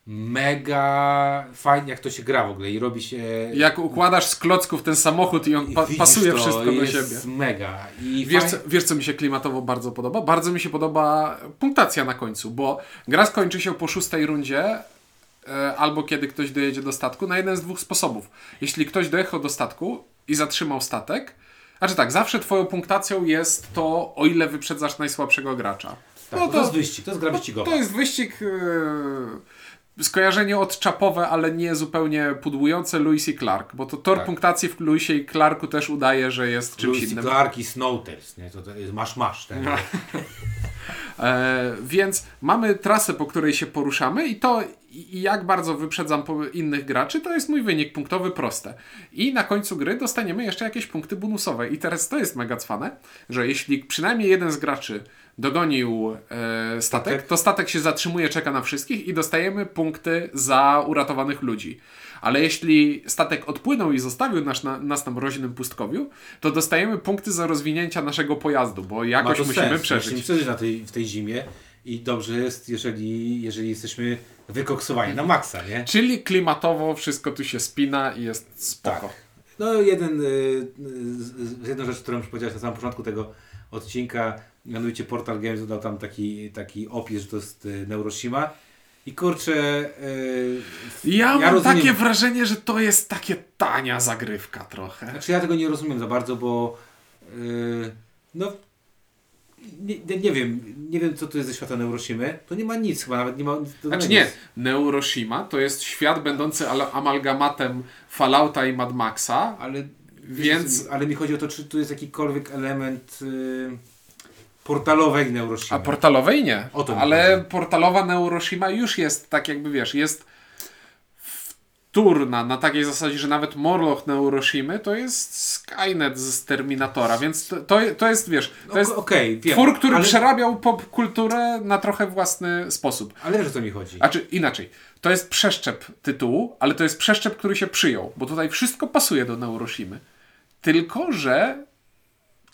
Mega fajnie jak to się gra w ogóle i robi się... Jak układasz z klocków ten samochód i on pa pasuje to, wszystko do siebie. mega. I Wiesz co, wiesz, co mi się klimatowo bardzo podoba? Bardzo mi się podoba punktacja na końcu, bo gra skończy się po szóstej rundzie albo kiedy ktoś dojedzie do statku na jeden z dwóch sposobów. Jeśli ktoś dojechał do statku i zatrzymał statek, znaczy tak, zawsze twoją punktacją jest to, o ile wyprzedzasz najsłabszego gracza. tak, bo to jest wyścig, to jest gra wyścigowa. To jest wyścig. e, skojarzenie odczapowe, ale nie zupełnie pudłujące Lewis i Clark, bo to tor Tak. punktacji w Lewisie i Clarku też udaje, że jest czymś Lewis i innym. Clark i Snowters, nie? To, to jest masz, masz. Tak? E, więc mamy trasę, po której się poruszamy i to i jak bardzo wyprzedzam innych graczy, to jest mój wynik punktowy proste. I na końcu gry dostaniemy jeszcze jakieś punkty bonusowe. I teraz to jest mega cwane, że jeśli przynajmniej jeden z graczy dogonił e, statek, to statek się zatrzymuje, czeka na wszystkich i dostajemy punkty za uratowanych ludzi. Ale jeśli statek odpłynął i zostawił nas na, nas na mroźnym pustkowiu, to dostajemy punkty za rozwinięcia naszego pojazdu, bo jakoś musimy sens. przeżyć. Musimy przeżyć na tej, w tej zimie i dobrze jest, jeżeli, jeżeli jesteśmy wykoksowani na maksa, nie? Czyli klimatowo wszystko tu się spina i jest spoko. Tak. No jeden, y, y, z- jedną rzecz, którą już powiedziałeś na samym początku tego odcinka, mianowicie Portal Games dodał tam taki, taki opis, że to jest y, Neuroshima i kurczę... y, Ja, mam rozumiem- takie wrażenie, że to jest takie tania zagrywka trochę. Znaczy ja tego nie rozumiem za bardzo, bo yy, no nie, nie, wiem, nie wiem co tu jest ze świata Neuroshimy. To nie ma nic chyba, nawet nie ma nic Znaczy nie, Neuroshima to jest świat będący amalgamatem Fallouta i Mad Maxa. Ale, Więc- ale mi chodzi o to, czy tu jest jakikolwiek element yy, portalowej Neuroshimy. A portalowej nie. O to ale chodzi. portalowa Neuroshima już jest tak jakby wiesz, jest wtórna na takiej zasadzie, że nawet Morlock Neuroshimy to jest Skynet z Terminatora, więc to, to, to jest wiesz, to Ok- jest wiem, twór, który ale, przerabiał popkulturę na trochę własny sposób. ale wiesz o co mi chodzi. A czy inaczej, to jest przeszczep tytułu, ale to jest przeszczep, który się przyjął, bo tutaj wszystko pasuje do Neuroshimy. Tylko, że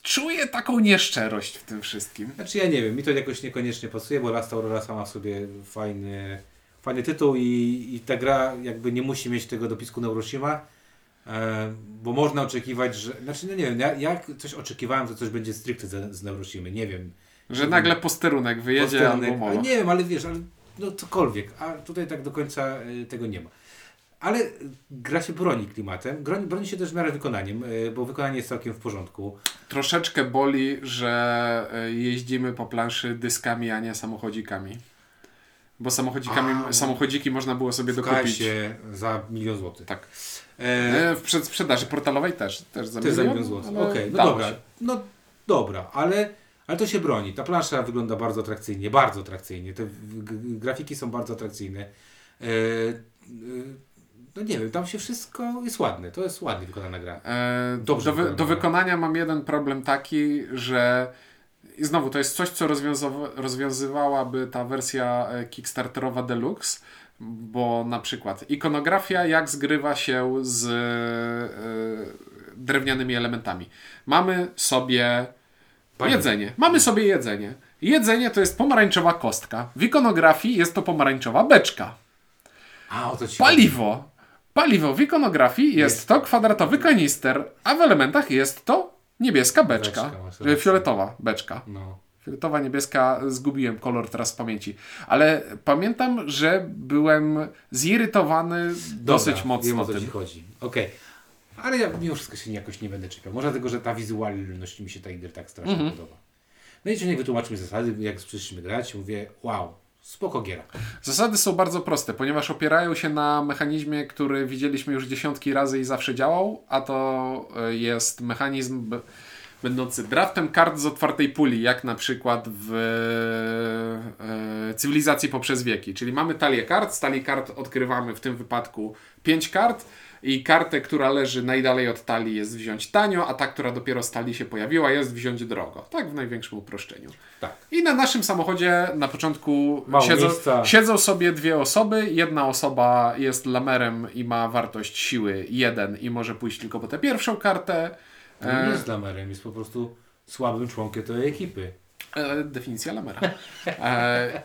czuję taką nieszczerość w tym wszystkim. Znaczy ja nie wiem, mi to jakoś niekoniecznie pasuje, bo Last Aurora sama w sobie fajny, fajny tytuł i, i ta gra jakby nie musi mieć tego dopisku Neuroshima, e, bo można oczekiwać, że... Znaczy no nie wiem, ja, ja coś oczekiwałem, że coś będzie stricte z, z Neuroshimy, nie wiem. Że nagle posterunek wyjedzie Posterunek, albo. Nie wiem, ale wiesz, ale no cokolwiek, a tutaj tak do końca y, tego nie ma. Ale gra się broni klimatem, broni, broni się też w miarę wykonaniem, y, bo wykonanie jest całkiem w porządku. Troszeczkę boli, że e, jeździmy po planszy dyskami, a nie samochodzikami. Bo samochodzikami, A, samochodziki można było sobie dokupić. kasie za milion złotych. Tak. E, E, w przedsprzedaży portalowej też. Też za Też za milion, milion złotych. Okej, no dało dobra. się. No dobra, ale, ale to się broni. Ta plansza wygląda bardzo atrakcyjnie, bardzo atrakcyjnie. Te grafiki są bardzo atrakcyjne. E, e, no nie wiem, tam się wszystko jest ładne. To jest ładnie wykonana gra. E, Dobrze do, wy, do wykonania mam jeden problem taki, że i znowu to jest coś, co rozwiązywałaby ta wersja e, Kickstarterowa Deluxe, bo na przykład ikonografia jak zgrywa się z e, drewnianymi elementami. Mamy sobie Panie- jedzenie. Mamy sobie jedzenie. Jedzenie to jest pomarańczowa kostka. W ikonografii jest to pomarańczowa beczka. A, o to ci Paliwo. Paliwo w ikonografii jest, to kwadratowy kanister, a w elementach jest to niebieska beczka. Beczka, E, rację. Fioletowa beczka. No. Fioletowa, niebieska, zgubiłem kolor teraz z pamięci. Ale pamiętam, że byłem zirytowany dosyć Dobra, mocno Wiem o co ci tym. chodzi. Okej. Ale ja mimo wszystko się jakoś nie będę czepiał. Może dlatego, że ta wizualność mi się gry tak strasznie Mhm. podoba. No i nie wytłumaczył mi zasady, jak przyszliśmy grać, mówię, wow, spoko giera. Zasady są bardzo proste, ponieważ opierają się na mechanizmie, który widzieliśmy już dziesiątki razy i zawsze działał, a to e, jest mechanizm będący draftem kart z otwartej puli, jak na przykład w e, cywilizacji poprzez wieki. Czyli mamy talię kart, z talii kart odkrywamy w tym wypadku 5 kart i kartę, która leży najdalej od talii jest wziąć tanio, a ta, która dopiero z talii się pojawiła jest wziąć drogo. Tak w największym uproszczeniu. Tak. I na naszym samochodzie na początku siedzą, siedzą sobie dwie osoby. Jedna osoba jest lamerem i ma wartość siły 1 i może pójść tylko po tę pierwszą kartę. To nie jest lamerem, jest po prostu słabym członkiem tej ekipy. E, definicja lamera. E,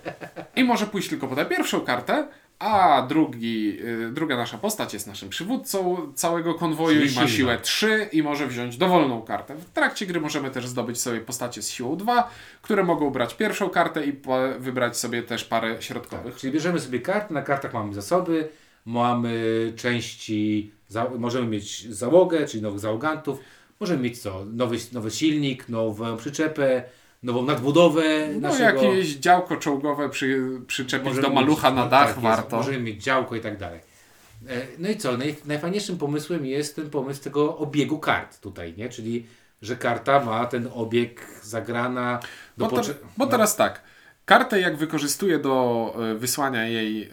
I może pójść tylko po tę pierwszą kartę, a drugi, e, druga nasza postać jest naszym przywódcą całego konwoju Czyli i ma silna. siłę 3 i może wziąć dowolną kartę. W trakcie gry możemy też zdobyć sobie postacie z siłą 2, które mogą brać pierwszą kartę i wybrać sobie też parę środkowych. Czyli bierzemy sobie karty, na kartach mamy zasoby, mamy części, możemy mieć załogę, czyli nowych załogantów, możemy mieć co? Nowy, nowy silnik, nową przyczepę, nową nadbudowę No naszego... jakieś działko czołgowe przy, przyczepić Możemy do malucha mieć- na no dach tak jest, warto. Możemy mieć działko i tak dalej. E, No i co? Naj, najfajniejszym pomysłem jest ten pomysł tego obiegu kart tutaj, nie? Czyli, że karta ma ten obieg zagrana do Bo, te, potrze- bo no, teraz tak, kartę jak wykorzystuję do e, wysłania jej e,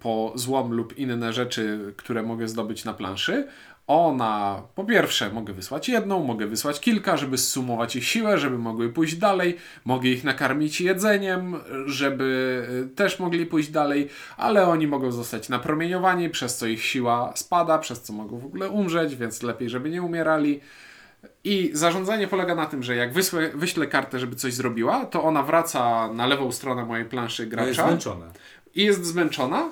po złom lub inne rzeczy, które mogę zdobyć na planszy, ona po pierwsze mogę wysłać jedną, mogę wysłać kilka, żeby zsumować ich siłę, żeby mogły pójść dalej, mogę ich nakarmić jedzeniem, żeby e, też mogli pójść dalej, ale oni mogą zostać napromieniowani, przez co ich siła spada, przez co mogą w ogóle umrzeć, więc lepiej, żeby nie umierali. I zarządzanie polega na tym, że jak wysłę, wyślę kartę, żeby coś zrobiła, to ona wraca na lewą stronę mojej planszy no jest gracza zmęczona. i jest zmęczona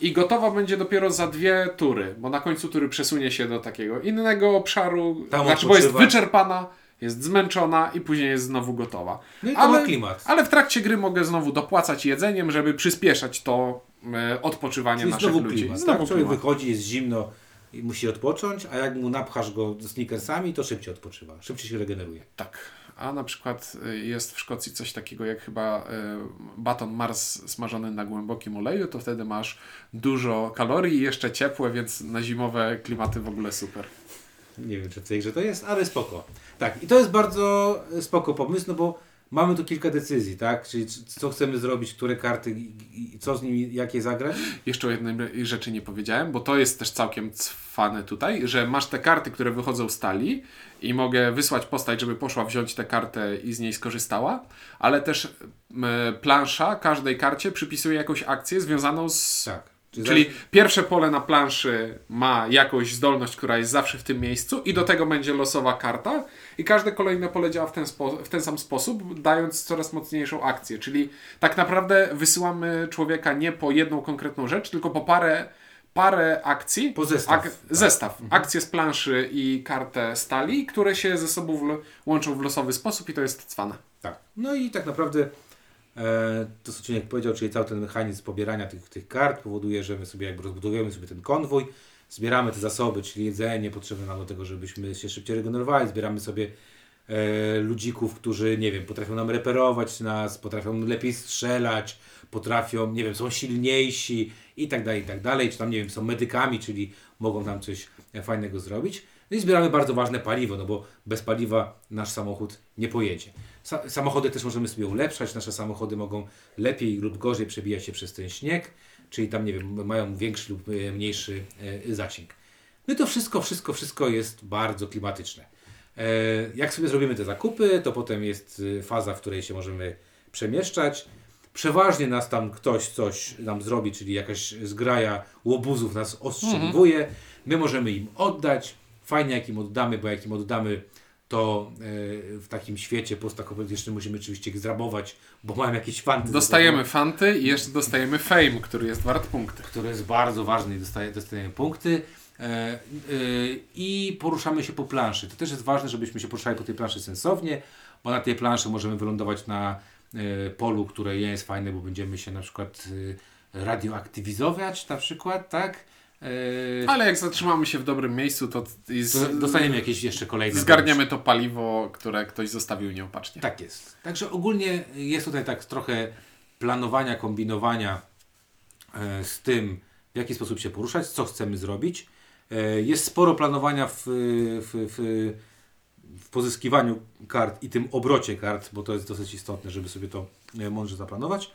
i gotowa będzie dopiero za dwie tury, bo na końcu tury przesunie się do takiego innego obszaru, Tam znaczy bo jest wyczerpana, jest zmęczona i później jest znowu gotowa. No i to ma klimat. ale w trakcie gry mogę znowu dopłacać jedzeniem, żeby przyspieszać to e, odpoczywanie Czyli naszych znowu ludzi. klimat. Znowu tak, człowiek klimat. wychodzi, jest zimno i musi odpocząć, a jak mu napchasz go sneakersami, to szybciej odpoczywa, szybciej się regeneruje. Tak. A na przykład y, jest w Szkocji coś takiego jak chyba y, baton Mars smażony na głębokim oleju, to wtedy masz dużo kalorii i jeszcze ciepłe, więc na zimowe klimaty w ogóle super. Nie wiem, czy w tej grze to jest, ale spoko. Tak, i to jest bardzo spoko pomysł, no bo mamy tu kilka decyzji, tak? Czyli co chcemy zrobić, które karty i, co z nimi, jakie zagrać. Jeszcze o jednej rzeczy nie powiedziałem, bo to jest też całkiem cwane tutaj, że masz te karty, które wychodzą z talii i mogę wysłać postać, żeby poszła wziąć tę kartę i z niej skorzystała, ale też plansza każdej karcie przypisuje jakąś akcję związaną z Tak. Czyli pierwsze pole na planszy ma jakąś zdolność, która jest zawsze w tym miejscu i do tego będzie losowa karta i każde kolejne pole działa w ten, w ten sam sposób, dając coraz mocniejszą akcję. Czyli tak naprawdę wysyłamy człowieka nie po jedną konkretną rzecz, tylko po parę, parę akcji. Po zestaw. Tak. zestaw. Akcje z planszy i kartę stali, które się ze sobą łączą w losowy sposób i to jest cwane. Tak. No i tak naprawdę to, co Cieniek powiedział, czyli cały ten mechanizm pobierania tych, tych kart powoduje, że my sobie jakby rozbudowujemy sobie ten konwój, zbieramy te zasoby, czyli jedzenie potrzebne nam do tego, żebyśmy się szybciej regenerowali, zbieramy sobie e, ludzików, którzy, nie wiem, potrafią nam reperować nas, potrafią lepiej strzelać, potrafią, nie wiem, są silniejsi i tak dalej, i tak dalej, czy tam, nie wiem, są medykami, czyli mogą nam coś e, fajnego zrobić. No i zbieramy bardzo ważne paliwo, no bo bez paliwa nasz samochód nie pojedzie. Sa samochody też możemy sobie ulepszać, nasze samochody mogą lepiej lub gorzej przebijać się przez ten śnieg, czyli tam, nie wiem, mają większy lub e, mniejszy e, zasięg. No i to wszystko, wszystko, wszystko jest bardzo klimatyczne. E, jak sobie zrobimy te zakupy, to potem jest y, faza, w której się możemy przemieszczać. Przeważnie nas tam ktoś coś nam zrobi, czyli jakaś zgraja łobuzów nas ostrzeliwuje. My możemy im oddać. Fajnie jak im oddamy, bo jak im oddamy, to e, w takim świecie postapokaliptycznym musimy oczywiście ich zrabować, bo mają jakieś fanty. Dostajemy fanty i jeszcze dostajemy fame, który jest wart punkty. który jest bardzo ważny i dostaje, dostajemy punkty. E, e, I poruszamy się po planszy. To też jest ważne, żebyśmy się poruszali po tej planszy sensownie, bo na tej planszy możemy wylądować na polu, które nie jest fajne, bo będziemy się na przykład radioaktywizować, na przykład, tak? E, Ale jak zatrzymamy się w dobrym miejscu, to, z, dostaniemy jakieś jeszcze kolejne. zgarniemy to paliwo, które ktoś zostawił nieopatrznie. Tak jest. Także ogólnie jest tutaj tak trochę planowania, kombinowania e, z tym, w jaki sposób się poruszać, co chcemy zrobić. E, Jest sporo planowania w, w, w, w pozyskiwaniu kart i tym obrocie kart, bo to jest dosyć istotne, żeby sobie to e, mądrze zaplanować.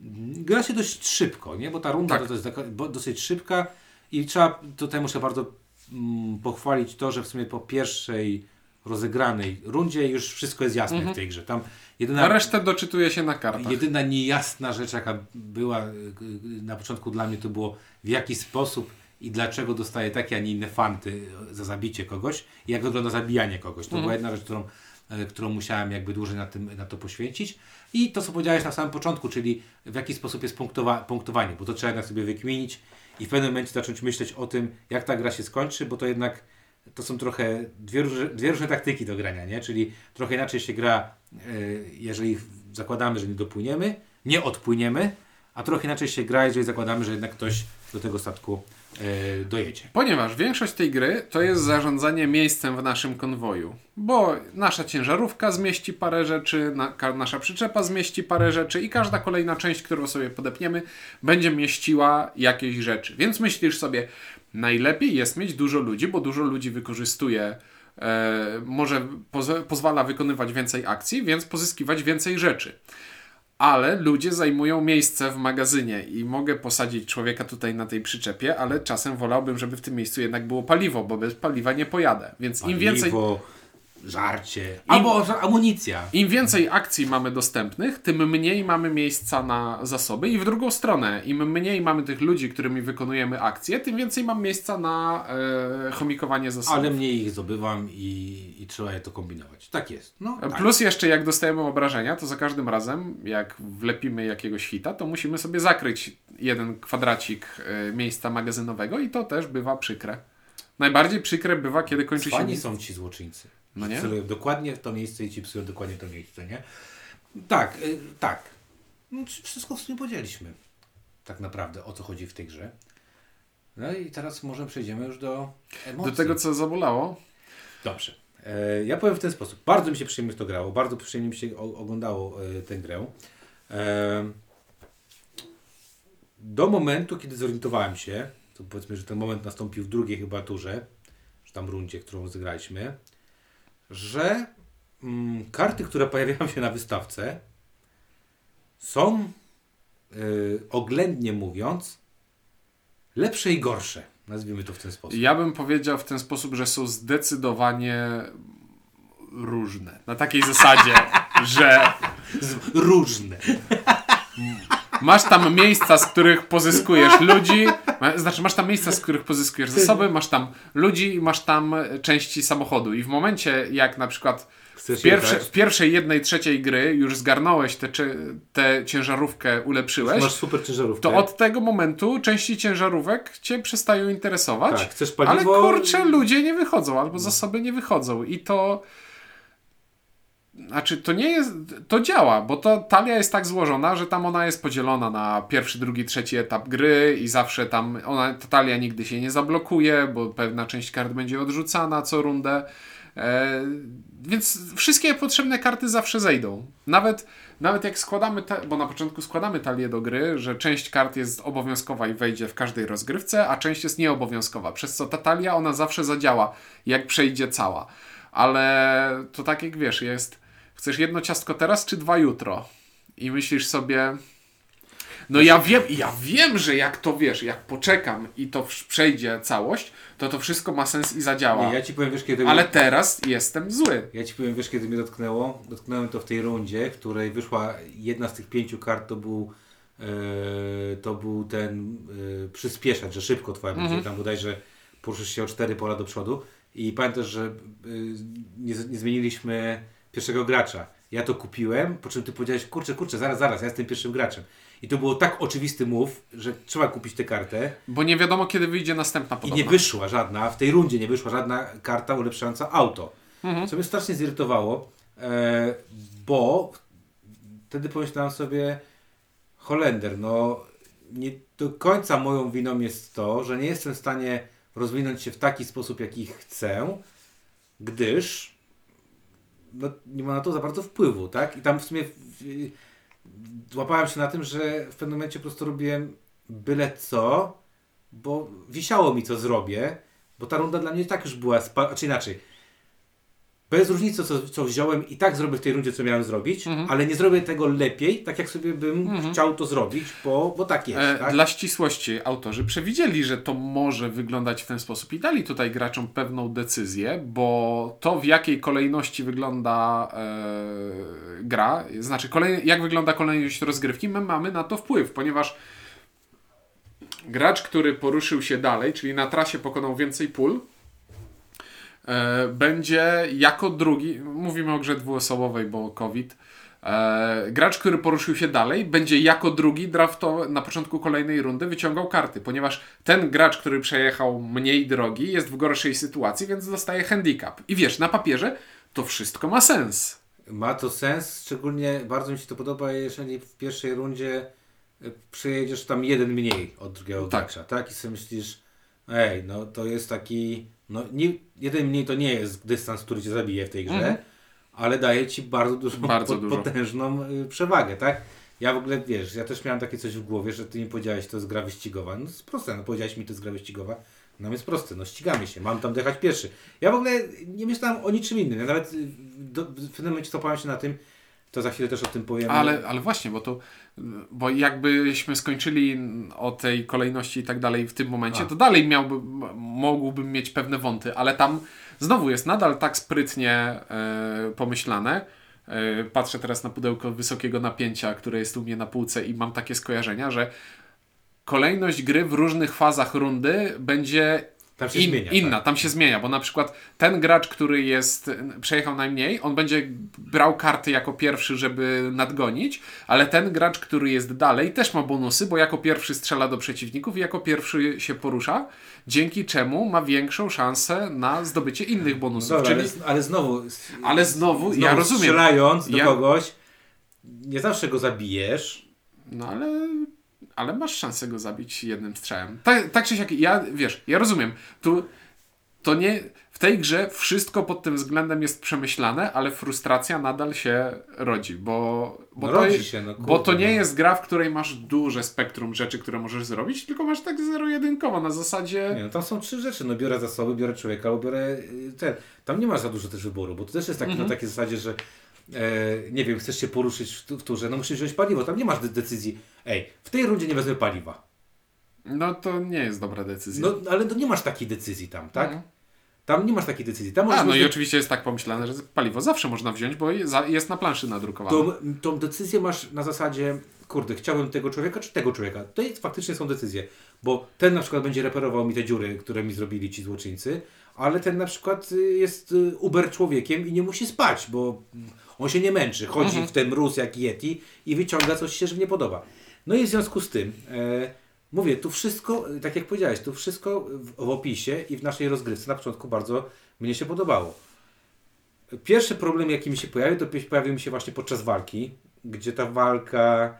Gra się dość szybko, nie? bo ta runda Tak. to jest dosyć szybka i trzeba, tutaj muszę bardzo mm, pochwalić to, że w sumie po pierwszej rozegranej rundzie już wszystko jest jasne w tej grze. Tam jedyna, A resztę doczytuje się na kartach. jedyna niejasna rzecz, jaka była y, y, na początku dla mnie, to było w jaki sposób i dlaczego dostaję takie, a nie inne fanty za zabicie kogoś i jak wygląda zabijanie kogoś. To była jedna rzecz, którą, e, którą musiałem jakby dłużej na, tym, na to poświęcić. I to, co powiedziałeś na samym początku, czyli w jaki sposób jest punktowa punktowanie, bo to trzeba jednak sobie wykminić i w pewnym momencie zacząć myśleć o tym, jak ta gra się skończy, bo to jednak to są trochę dwie, różne- dwie różne taktyki do grania, nie? Czyli trochę inaczej się gra, e, jeżeli zakładamy, że nie dopłyniemy, nie odpłyniemy, a trochę inaczej się gra, jeżeli zakładamy, że jednak ktoś do tego statku e, dojedzie. Ponieważ większość tej gry to jest zarządzanie miejscem w naszym konwoju. Bo nasza ciężarówka zmieści parę rzeczy, na, nasza przyczepa zmieści parę rzeczy i każda kolejna część, którą sobie podepniemy, będzie mieściła jakieś rzeczy. Więc myślisz sobie, najlepiej jest mieć dużo ludzi, bo dużo ludzi wykorzystuje, e, może poz- pozwala wykonywać więcej akcji, więc pozyskiwać więcej rzeczy ale ludzie zajmują miejsce w magazynie i mogę posadzić człowieka tutaj na tej przyczepie, ale czasem wolałbym, żeby w tym miejscu jednak było paliwo, bo bez paliwa nie pojadę. Więc im więcej, Żarcie, albo za- amunicja. im więcej akcji mamy dostępnych, tym mniej mamy miejsca na zasoby i w drugą stronę, im mniej mamy tych ludzi, którymi wykonujemy akcje, tym więcej mam miejsca na e, chomikowanie zasobów. Ale mniej ich zdobywam i, i trzeba je to kombinować. Tak jest. No, tak. Plus jeszcze jak dostajemy obrażenia, to za każdym razem, jak wlepimy jakiegoś hita, to musimy sobie zakryć jeden kwadracik e, miejsca magazynowego i to też bywa przykre. Najbardziej przykre bywa, kiedy kończy się... Fani są ci złoczyńcy. No nie? Celują dokładnie w to miejsce i ci psują dokładnie to miejsce, nie? Tak, y, tak. No, wszystko w sumie podzieliśmy. Tak naprawdę, o co chodzi w tej grze. No i teraz może przejdziemy już do emocji. Do tego, co zabolało, Dobrze. E, ja powiem w ten sposób. Bardzo mi się przyjemnie w to grało, bardzo przyjemnie mi się oglądało e, tę grę. E, do momentu, kiedy zorientowałem się, to powiedzmy, że ten moment nastąpił w drugiej chyba turze, czy tam rundzie, którą zagraliśmy, że mm, karty, które pojawiają się na wystawce, są e, oględnie mówiąc lepsze i gorsze. Nazwijmy to w ten sposób. ja bym powiedział w ten sposób, że są zdecydowanie różne. Na takiej zasadzie, że Z- różne. Masz tam miejsca, z których pozyskujesz ludzi, znaczy masz tam miejsca, z których pozyskujesz zasoby, masz tam ludzi i masz tam e, części samochodu. I w momencie, jak na przykład w, pierwsze, w pierwszej jednej trzeciej gry już zgarnąłeś tę tę ciężarówkę, ulepszyłeś, Masz super ciężarówkę. to od tego momentu części ciężarówek cię przestają interesować. Tak, chcesz Ale paliwo... kurczę, ludzie nie wychodzą, albo zasoby nie wychodzą. I to. Znaczy, to nie jest. To działa, bo to talia jest tak złożona, że tam ona jest podzielona na pierwszy, drugi, trzeci etap gry i zawsze tam ona, ta talia nigdy się nie zablokuje, bo pewna część kart będzie odrzucana co rundę. E, więc wszystkie potrzebne karty zawsze zejdą. Nawet, nawet jak składamy, te, bo na początku składamy talię do gry, że część kart jest obowiązkowa i wejdzie w każdej rozgrywce, a część jest nieobowiązkowa. Przez co ta talia ona zawsze zadziała, jak przejdzie cała. Ale to tak jak wiesz, jest. Chcesz jedno ciastko teraz, czy dwa jutro? I myślisz sobie. No ja wiem, ja wiem, że jak to wiesz, jak poczekam i to przejdzie całość, to to wszystko ma sens i zadziała. Nie, ja ci powiem, wiesz, kiedy... Ale teraz jestem zły. Ja ci powiem, wiesz, kiedy mnie dotknęło? Dotknąłem to w tej rundzie, w której wyszła jedna z tych pięciu kart, to był e, to był ten przyspieszać, że szybko twoja będzie, tam bodajże poruszysz się o cztery pola do przodu i pamiętasz, że e, nie, nie zmieniliśmy pierwszego gracza. Ja to kupiłem, po czym ty powiedziałeś, kurczę, kurczę, zaraz, zaraz, ja jestem pierwszym graczem. I to było tak oczywisty move, że trzeba kupić tę kartę. Bo nie wiadomo, kiedy wyjdzie następna I podobna. nie wyszła żadna, w tej rundzie nie wyszła żadna karta ulepszająca auto. Mhm. Co mnie strasznie zirytowało, e, bo wtedy pomyślałem sobie, Holender, no nie do końca moją winą jest to, że nie jestem w stanie rozwinąć się w taki sposób, jaki chcę, gdyż no, nie ma na to za bardzo wpływu, tak? I tam w sumie w, złapałem się na tym, że w pewnym momencie po prostu robiłem byle co, bo wisiało mi co zrobię, bo ta runda dla mnie tak już była, spa- czy inaczej. Bez różnicy, co, co wziąłem, i tak zrobię w tej rundzie, co miałem zrobić, Mhm. ale nie zrobię tego lepiej, tak jak sobie bym chciał to zrobić, bo, bo tak jest. E, tak? Dla ścisłości autorzy przewidzieli, że to może wyglądać w ten sposób i dali tutaj graczom pewną decyzję, bo to w jakiej kolejności wygląda e, gra, znaczy kolej, jak wygląda kolejność rozgrywki, my mamy na to wpływ, ponieważ gracz, który poruszył się dalej, czyli na trasie pokonał więcej pól, będzie jako drugi, mówimy o grze dwuosobowej, bo COVID, e, gracz, który poruszył się dalej, będzie jako drugi drafto na początku kolejnej rundy wyciągał karty, ponieważ ten gracz, który przejechał mniej drogi, jest w gorszej sytuacji, więc dostaje handicap. I wiesz, na papierze to wszystko ma sens. Ma to sens, szczególnie bardzo mi się to podoba, jeżeli w pierwszej rundzie e, przejedziesz tam jeden mniej od drugiego Tak. gracza, tak? I sobie myślisz, ej, no to jest taki, no nie, jeden mniej to nie jest dystans, który cię zabije w tej grze, Mhm. ale daje ci bardzo dużą, Bardzo po- dużo. potężną y, przewagę, tak? Ja w ogóle, wiesz, ja też miałem takie coś w głowie, że ty mi powiedziałeś, to jest gra wyścigowa. No jest proste, no powiedziałeś mi, to jest gra wyścigowa. No jest proste, no ścigamy się, mam tam dojechać pierwszy. Ja w ogóle nie myślałem o niczym innym. Ja nawet y, do, w pewnym momencie stopałem się na tym, to za chwilę też o tym powiem. Ale, ale właśnie, bo to, bo jakbyśmy skończyli o tej kolejności i tak dalej w tym momencie, A. to dalej miałby, mógłbym mieć pewne wąty, ale tam znowu jest nadal tak sprytnie e, pomyślane. E, patrzę teraz na pudełko wysokiego napięcia, które jest u mnie na półce i mam takie skojarzenia, że kolejność gry w różnych fazach rundy będzie Tam się in, zmienia. inna, tak. tam się zmienia, bo na przykład ten gracz, który jest przejechał najmniej, on będzie brał karty jako pierwszy, żeby nadgonić, ale ten gracz, który jest dalej, też ma bonusy, bo jako pierwszy strzela do przeciwników i jako pierwszy się porusza, dzięki czemu ma większą szansę na zdobycie innych bonusów. Dobra, Czyli, ale, ale znowu, ale znowu, znowu ja rozumiem, strzelając do Ja- kogoś, nie zawsze go zabijesz. no ale, ale masz szansę go zabić jednym strzałem. Tak, tak czy siak, ja, wiesz, ja rozumiem, tu to nie, w tej grze wszystko pod tym względem jest przemyślane, ale frustracja nadal się rodzi, bo, bo, to, rodzi jest, się, no bo to kurde, nie no. jest gra, w której masz duże spektrum rzeczy, które możesz zrobić, tylko masz tak zero-jedynkowo na zasadzie... Nie, no, tam są trzy rzeczy. No biorę zasoby, biorę człowieka, biorę y, ten. Tam nie masz za dużo też wyboru, bo to też jest taki, Mhm. na takiej zasadzie, że e, nie wiem, chcesz się poruszyć w, tu- w turze, no musisz wziąć paliwo. Tam nie masz de- decyzji. Ej, w tej rundzie nie wezmę paliwa. No to nie jest dobra decyzja. No ale to nie masz takiej decyzji tam, tak? Mhm. Tam nie masz takiej decyzji. Tam A, no i oczywiście jest tak pomyślane, że paliwo zawsze można wziąć, bo jest na planszy nadrukowane. tą, tą decyzję masz na zasadzie, kurde, chciałbym tego człowieka czy tego człowieka. To jest, faktycznie są decyzje, bo ten na przykład będzie reperował mi te dziury, które mi zrobili ci złoczyńcy, ale ten na przykład y, jest y, uber człowiekiem i nie musi spać, bo on się nie męczy, chodzi Mhm. w ten mróz jak Yeti i wyciąga coś się, że nie podoba. No i w związku z tym, e, mówię, tu wszystko, tak jak powiedziałeś, tu wszystko w, w opisie i w naszej rozgrywce na początku bardzo mnie się podobało. Pierwszy problem, jaki mi się pojawił, to pojawił mi się właśnie podczas walki, gdzie ta walka.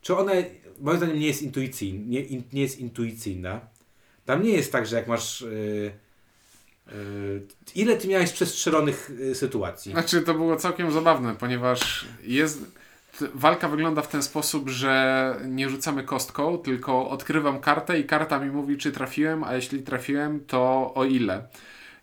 Czy ona, moim zdaniem, nie jest intuicyjna, nie, in, nie jest intuicyjna. Tam nie jest tak, że jak masz. Yy, ile ty miałeś przestrzelonych yy, sytuacji? Znaczy, to było całkiem zabawne, ponieważ jest. Walka wygląda w ten sposób, że nie rzucamy kostką, tylko odkrywam kartę i karta mi mówi, czy trafiłem, a jeśli trafiłem, to o ile.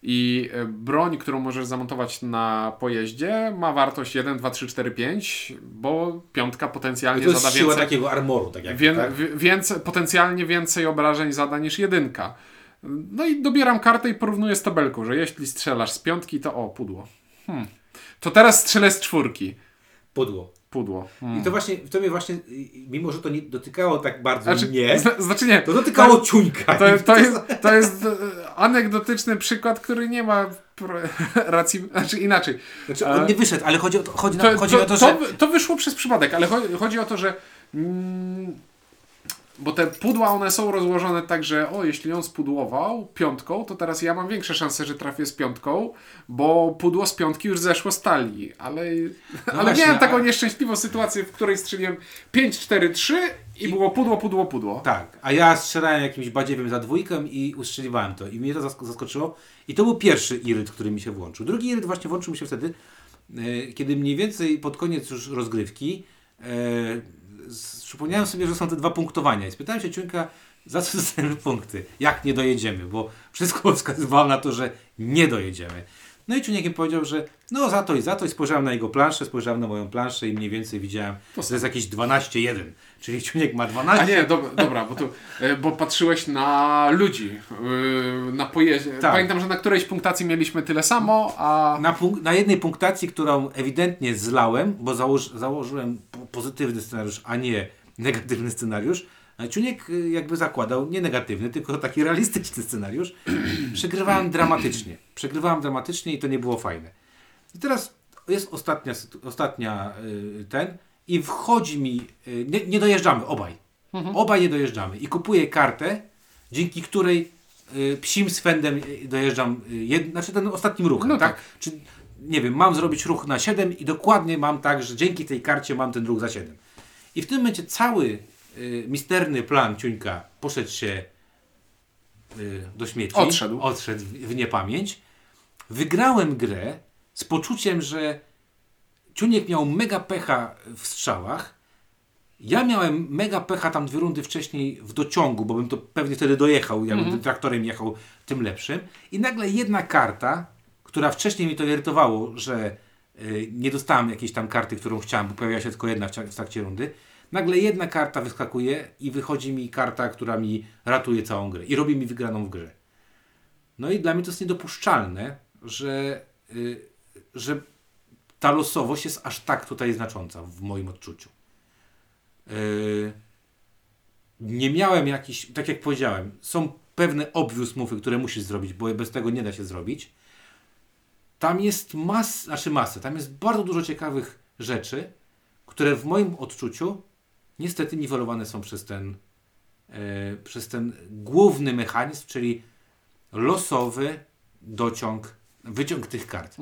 I e, broń, którą możesz zamontować na pojeździe, ma wartość 1, 2, 3, 4, 5, bo piątka To potencjalnie jest zada siła więcej. takiego armoru, tak jak Wię, tak? wi- więcej, potencjalnie więcej obrażeń zada niż jedynka. No i dobieram kartę i porównuję z tabelką, że jeśli strzelasz z piątki, to o, pudło. Hmm. To teraz strzelę z czwórki. Pudło. Pudło. Hmm. I to właśnie, to mnie właśnie, mimo że to nie dotykało tak bardzo Znaczy, mnie, zna, znaczy nie, to dotykało ciuńka. to, to, jest, to jest e, anegdotyczny przykład, który nie ma racji, znaczy inaczej. Znaczy, on nie wyszedł, ale chodzi o to, chodzi, To, na, chodzi to, o to, to, że... to wyszło przez przypadek, ale chodzi, chodzi o to, że. Mm, bo te pudła one są rozłożone tak, że o, jeśli on spudłował piątką, to teraz ja mam większe szanse, że trafię z piątką, bo pudło z piątki już zeszło z talii. Ale, ale właśnie, miałem taką nieszczęśliwą sytuację, w której strzeliłem 5, 4, 3 i było pudło, pudło, pudło. Tak, a ja strzelałem jakimś badziewiem za dwójkę i ustrzeliwałem to. I mnie to zask- zaskoczyło. I to był pierwszy iryt, który mi się włączył. Drugi iryt właśnie włączył mi się wtedy, e, kiedy mniej więcej pod koniec już rozgrywki e, przypomniałem sobie, że są te dwa punktowania. I spytałem się Ciuńka, za co dostajemy punkty? Jak nie dojedziemy? Bo wszystko wskazywało na to, że nie dojedziemy. No i Ciuniek mi powiedział, że no za to i za to i spojrzałem na jego planszę, spojrzałem na moją planszę i mniej więcej widziałem, To że jest jakieś 12-1. Czyli Ciuniek ma 12, A nie, dobra, dobra bo, tu, e, bo patrzyłeś na ludzi, e, na pojeździe. Tak. Pamiętam, że na którejś punktacji mieliśmy tyle samo, a Na, na jednej punktacji, którą ewidentnie zlałem, bo założ- założyłem pozytywny scenariusz, a nie negatywny scenariusz, a Ciuniek y, jakby zakładał nie negatywny, tylko taki realistyczny scenariusz. Przegrywałem dramatycznie. Przegrywałem dramatycznie i to nie było fajne. I teraz jest ostatnia, ostatnia y, ten i wchodzi mi, y, nie, nie dojeżdżamy obaj. Obaj nie dojeżdżamy i kupuję kartę, dzięki której psim swędem dojeżdżam, jed, znaczy ten ostatnim ruchem, No tak? tak. Czy, nie wiem, mam zrobić ruch na 7 i dokładnie mam tak, że dzięki tej karcie mam ten ruch za 7. I w tym momencie cały y, misterny plan Ciuńka poszedł się y, do śmieci. Odszedł. Odszedł w, w niepamięć. Wygrałem grę z poczuciem, że Ciuniek miał mega pecha w strzałach. Ja miałem mega pecha tam dwie rundy wcześniej w dociągu, bo bym to pewnie wtedy dojechał, jakbym tym traktorem jechał tym lepszym. I nagle jedna karta, która wcześniej mi to irytowało, że y, nie dostałem jakiejś tam karty, którą chciałem, bo pojawiła się tylko jedna w, trakcie rundy. Nagle jedna karta wyskakuje i wychodzi mi karta, która mi ratuje całą grę i robi mi wygraną w grze. No i dla mnie to jest niedopuszczalne, że, y, że ta losowość jest aż tak tutaj znacząca w moim odczuciu. Yy, nie miałem jakichś, tak jak powiedziałem, są pewne obvious move'y, które musisz zrobić, bo bez tego nie da się zrobić. Tam jest mas, znaczy masę, tam jest bardzo dużo ciekawych rzeczy, które w moim odczuciu niestety niwelowane są przez ten, yy, przez ten główny mechanizm, czyli losowy dociąg, wyciąg tych kart.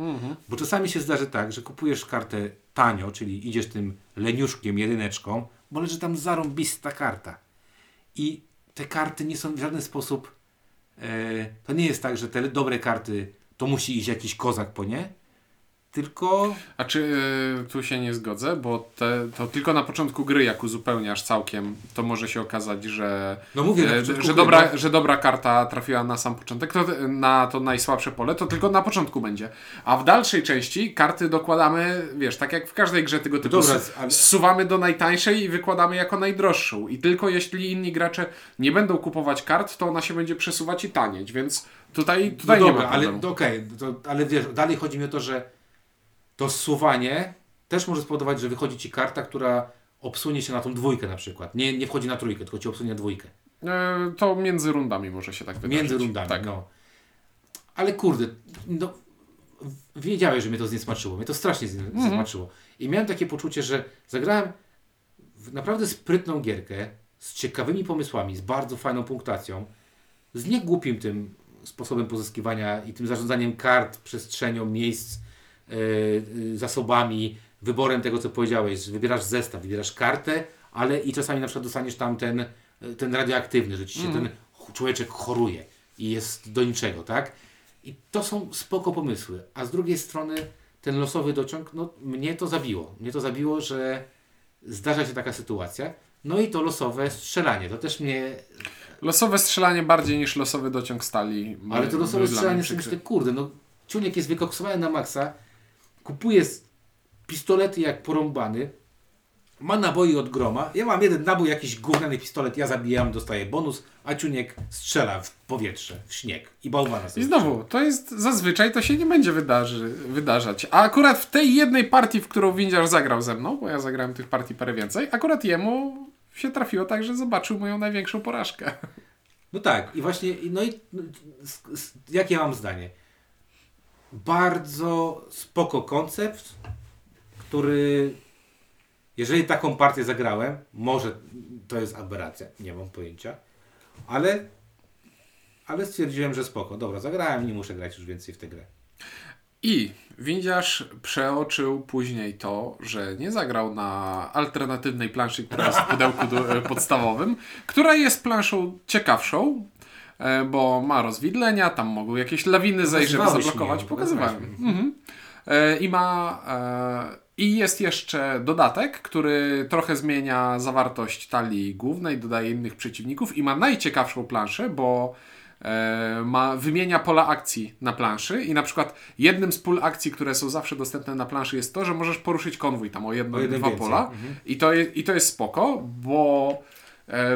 Bo czasami się zdarzy tak, że kupujesz kartę tanio, czyli idziesz tym leniuszkiem, jedyneczką, bo leży tam zarąbista karta. I te karty nie są w żaden sposób. E, to nie jest tak, że te dobre karty to musi iść jakiś kozak po nie, tylko. A czy y, tu się nie zgodzę, bo te, to tylko na początku gry, jak uzupełniasz całkiem, to może się okazać, że, No mówię, e, że, gry, dobra, no. że dobra karta trafiła na sam początek, to, na to najsłabsze pole, to tylko na początku będzie. A w dalszej części karty dokładamy, wiesz, tak jak w każdej grze tego typu, Dobra, ale- zsuwamy do najtańszej i wykładamy jako najdroższą. I tylko jeśli inni gracze nie będą kupować kart, to ona się będzie przesuwać i tanieć, więc tutaj, tutaj no nie dobra, ma ale problemu. to ale wiesz, dalej chodzi mi o to, że to zsuwanie też może spowodować, że wychodzi ci karta, która obsunie się na tą dwójkę na przykład. Nie, nie wchodzi na trójkę, tylko ci obsunie na dwójkę. E, to między rundami może się tak wydarzyć. Między rundami, Tak. no. Ale kurde, no, wiedziałeś, że mnie to zniesmaczyło. Mnie to strasznie znie- Mhm. zniesmaczyło. I miałem takie poczucie, że zagrałem w naprawdę sprytną gierkę z ciekawymi pomysłami, z bardzo fajną punktacją, z niegłupim tym sposobem pozyskiwania i tym zarządzaniem kart, przestrzenią, miejsc, yy, yy, zasobami, wyborem tego, co powiedziałeś, wybierasz zestaw, wybierasz kartę, ale i czasami na przykład dostaniesz tam ten, ten radioaktywny, że ci się ten ch- człowieczek choruje i jest do niczego, tak? I to są spoko pomysły. A z drugiej strony ten losowy dociąg, no mnie to zabiło. Mnie to zabiło, że zdarza się taka sytuacja. No i to losowe strzelanie, to też mnie... Losowe strzelanie bardziej niż losowy dociąg stali. Ale to losowe strzelanie sobie myślę, kurde, no Ciuniek jest wykoksowany na maksa, kupuje pistolety jak porąbany, ma naboi od groma, ja mam jeden nabój, jakiś gówniany pistolet, ja zabijam, dostaję bonus, a Ciuniek strzela w powietrze, w śnieg i bałwana I sobie znowu, to jest zazwyczaj to się nie będzie wydarzy, wydarzać. A akurat w tej jednej partii, w którą Windziarz zagrał ze mną, bo ja zagrałem tych partii parę więcej, akurat jemu się trafiło tak, że zobaczył moją największą porażkę. No tak, i właśnie, i no i no, jakie ja mam zdanie? Bardzo spoko koncept, który, jeżeli taką partię zagrałem, może to jest aberracja, nie mam pojęcia, ale, ale stwierdziłem, że spoko. Dobra, zagrałem, nie muszę grać już więcej w tę grę. I Windziarz przeoczył później to, że nie zagrał na alternatywnej planszy, która jest w pudełku do, e, podstawowym, która jest planszą ciekawszą, e, bo ma rozwidlenia, tam mogą jakieś lawiny zejść, żeby zablokować. Pokazywałem. Mhm. E, I ma. I jest jeszcze dodatek, który trochę zmienia zawartość talii głównej, dodaje innych przeciwników i ma najciekawszą planszę, bo e, ma, wymienia pola akcji na planszy i na przykład jednym z pól akcji, które są zawsze dostępne na planszy jest to, że możesz poruszyć konwój tam o jedno, O dwa więcej. pola Mhm. i, to jest, i to jest spoko, bo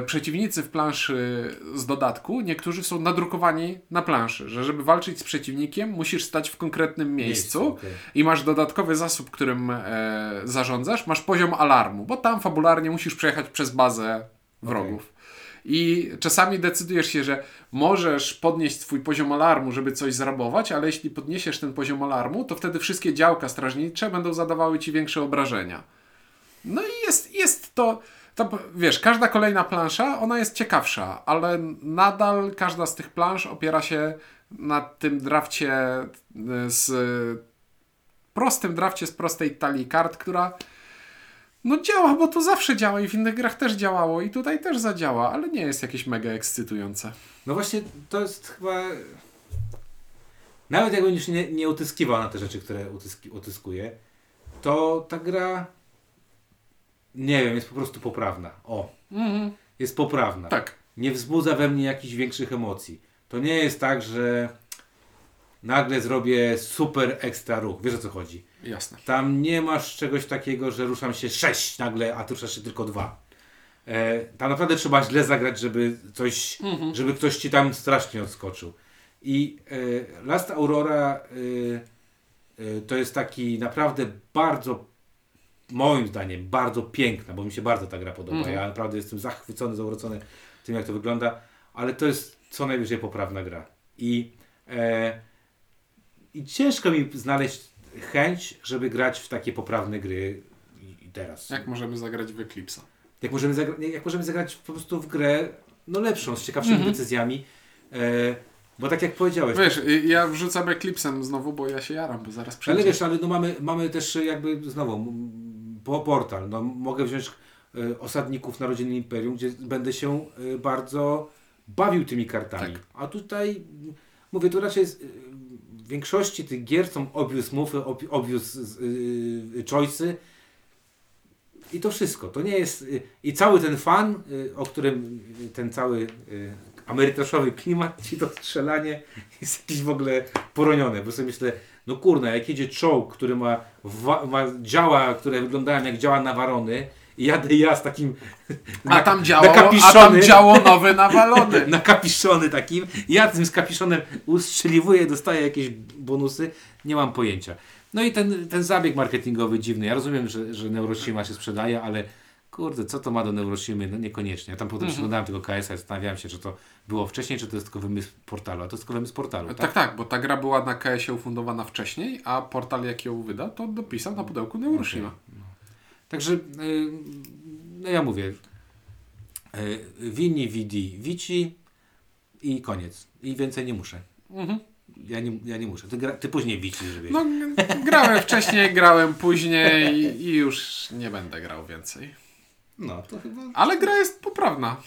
przeciwnicy w planszy z dodatku, niektórzy są nadrukowani na planszy, że żeby walczyć z przeciwnikiem musisz stać w konkretnym miejscu, Miejscu, okej. i masz dodatkowy zasób, którym e, zarządzasz, masz poziom alarmu, bo tam fabularnie musisz przejechać przez bazę wrogów. I czasami decydujesz się, że możesz podnieść swój poziom alarmu, żeby coś zrabować, ale jeśli podniesiesz ten poziom alarmu, to wtedy wszystkie działka strażnicze będą zadawały ci większe obrażenia. No i jest, jest to, to, wiesz, każda kolejna plansza, ona jest ciekawsza, ale nadal każda z tych plansz opiera się na tym drafcie y, z prostym drafcie z prostej talii kart, która No działa, bo to zawsze działa i w innych grach też działało i tutaj też zadziała, ale nie jest jakieś mega ekscytujące. No właśnie, to jest chyba... Nawet jak będziesz nie, nie utyskiwał na te rzeczy, które utyski, utyskuje, to ta gra, nie wiem, jest po prostu poprawna. O, Mhm. jest poprawna. Tak. Nie wzbudza we mnie jakichś większych emocji. To nie jest tak, że nagle zrobię super ekstra ruch. Wiesz o co chodzi? Jasne. Tam nie masz czegoś takiego, że ruszam się 6 nagle, a ty ruszasz się tylko 2. E, tam naprawdę trzeba źle zagrać, żeby coś, żeby ktoś ci tam strasznie odskoczył. I e, Last Aurora e, e, to jest taki naprawdę bardzo, moim zdaniem, bardzo piękna, bo mi się bardzo ta gra podoba. Mhm. Ja naprawdę jestem zachwycony, zauroczony tym, jak to wygląda, ale to jest co najwyżej poprawna gra. I, e, i ciężko mi znaleźć chęć, żeby grać w takie poprawne gry i- i teraz. Jak możemy zagrać w Eclipse'a? Jak możemy, zagra- jak możemy zagrać po prostu w grę no lepszą, z ciekawszymi Mhm. decyzjami. E, bo tak jak powiedziałeś, Wiesz, ja wrzucam Eclipse'em znowu, bo ja się jaram, bo zaraz ale przyjdzie. wiesz, ale no mamy, mamy też jakby znowu po portal. No, mogę wziąć e, osadników Narodziny Imperium, gdzie będę się e, bardzo bawił tymi kartami. Tak. A tutaj mówię, to raczej jest, w większości tych gier są obvious move, ob- obvious y, choice'y. I to wszystko. To nie jest. I cały ten fan, o którym ten cały y, amerytraszowy klimat, ci to strzelanie jest jakieś w ogóle poronione. Bo sobie myślę, no kurna, jak jedzie czołg, który ma, ma działa, które wyglądają jak działa Nawarony i jadę ja z takim A tam działało, a tam działo nowy nawalony. nakapiszony takim, ja tym z kapiszonem ustrzeliwuję, dostaję jakieś bonusy, nie mam pojęcia. No i ten, ten zabieg marketingowy dziwny, ja rozumiem, że, że Neuroshima się sprzedaje, ale kurde, co to ma do Neuroshimy? No niekoniecznie. Ja tam potem przeglądałem tego KS-a i zastanawiałem się, czy to było wcześniej, czy to jest tylko wymysł portalu, a to jest tylko wymysł portalu, tak? Tak, tak, bo ta gra była na KS-ie ufundowana wcześniej, a portal jak ją wyda, to dopisał na pudełku Neuroshima. Także, y, no ja mówię, y, Vini, Vidi, Vici i koniec. I więcej nie muszę. Mhm. Ja nie, ja nie muszę. Ty, gra, ty później Vici, żeby... No, grałem wcześniej, grałem później i już nie będę grał więcej. No, to chyba Ale gra jest poprawna.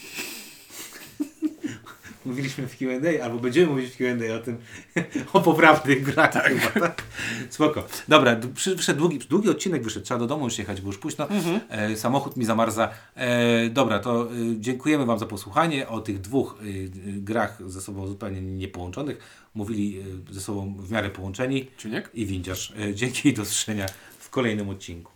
mówiliśmy w Q&A, albo będziemy mówić w Q&A o tym, o poprawnych grach chyba, tak? Spoko. Dobra, wyszedł długi, długi odcinek wyszedł, trzeba do domu już jechać, bo już późno. E, samochód mi zamarza. E, dobra, to e, dziękujemy Wam za posłuchanie. O tych dwóch e, e, grach ze sobą zupełnie niepołączonych mówili e, ze sobą w miarę połączeni Czy nie? i windziarz. Dzięki i do usłyszenia w kolejnym odcinku.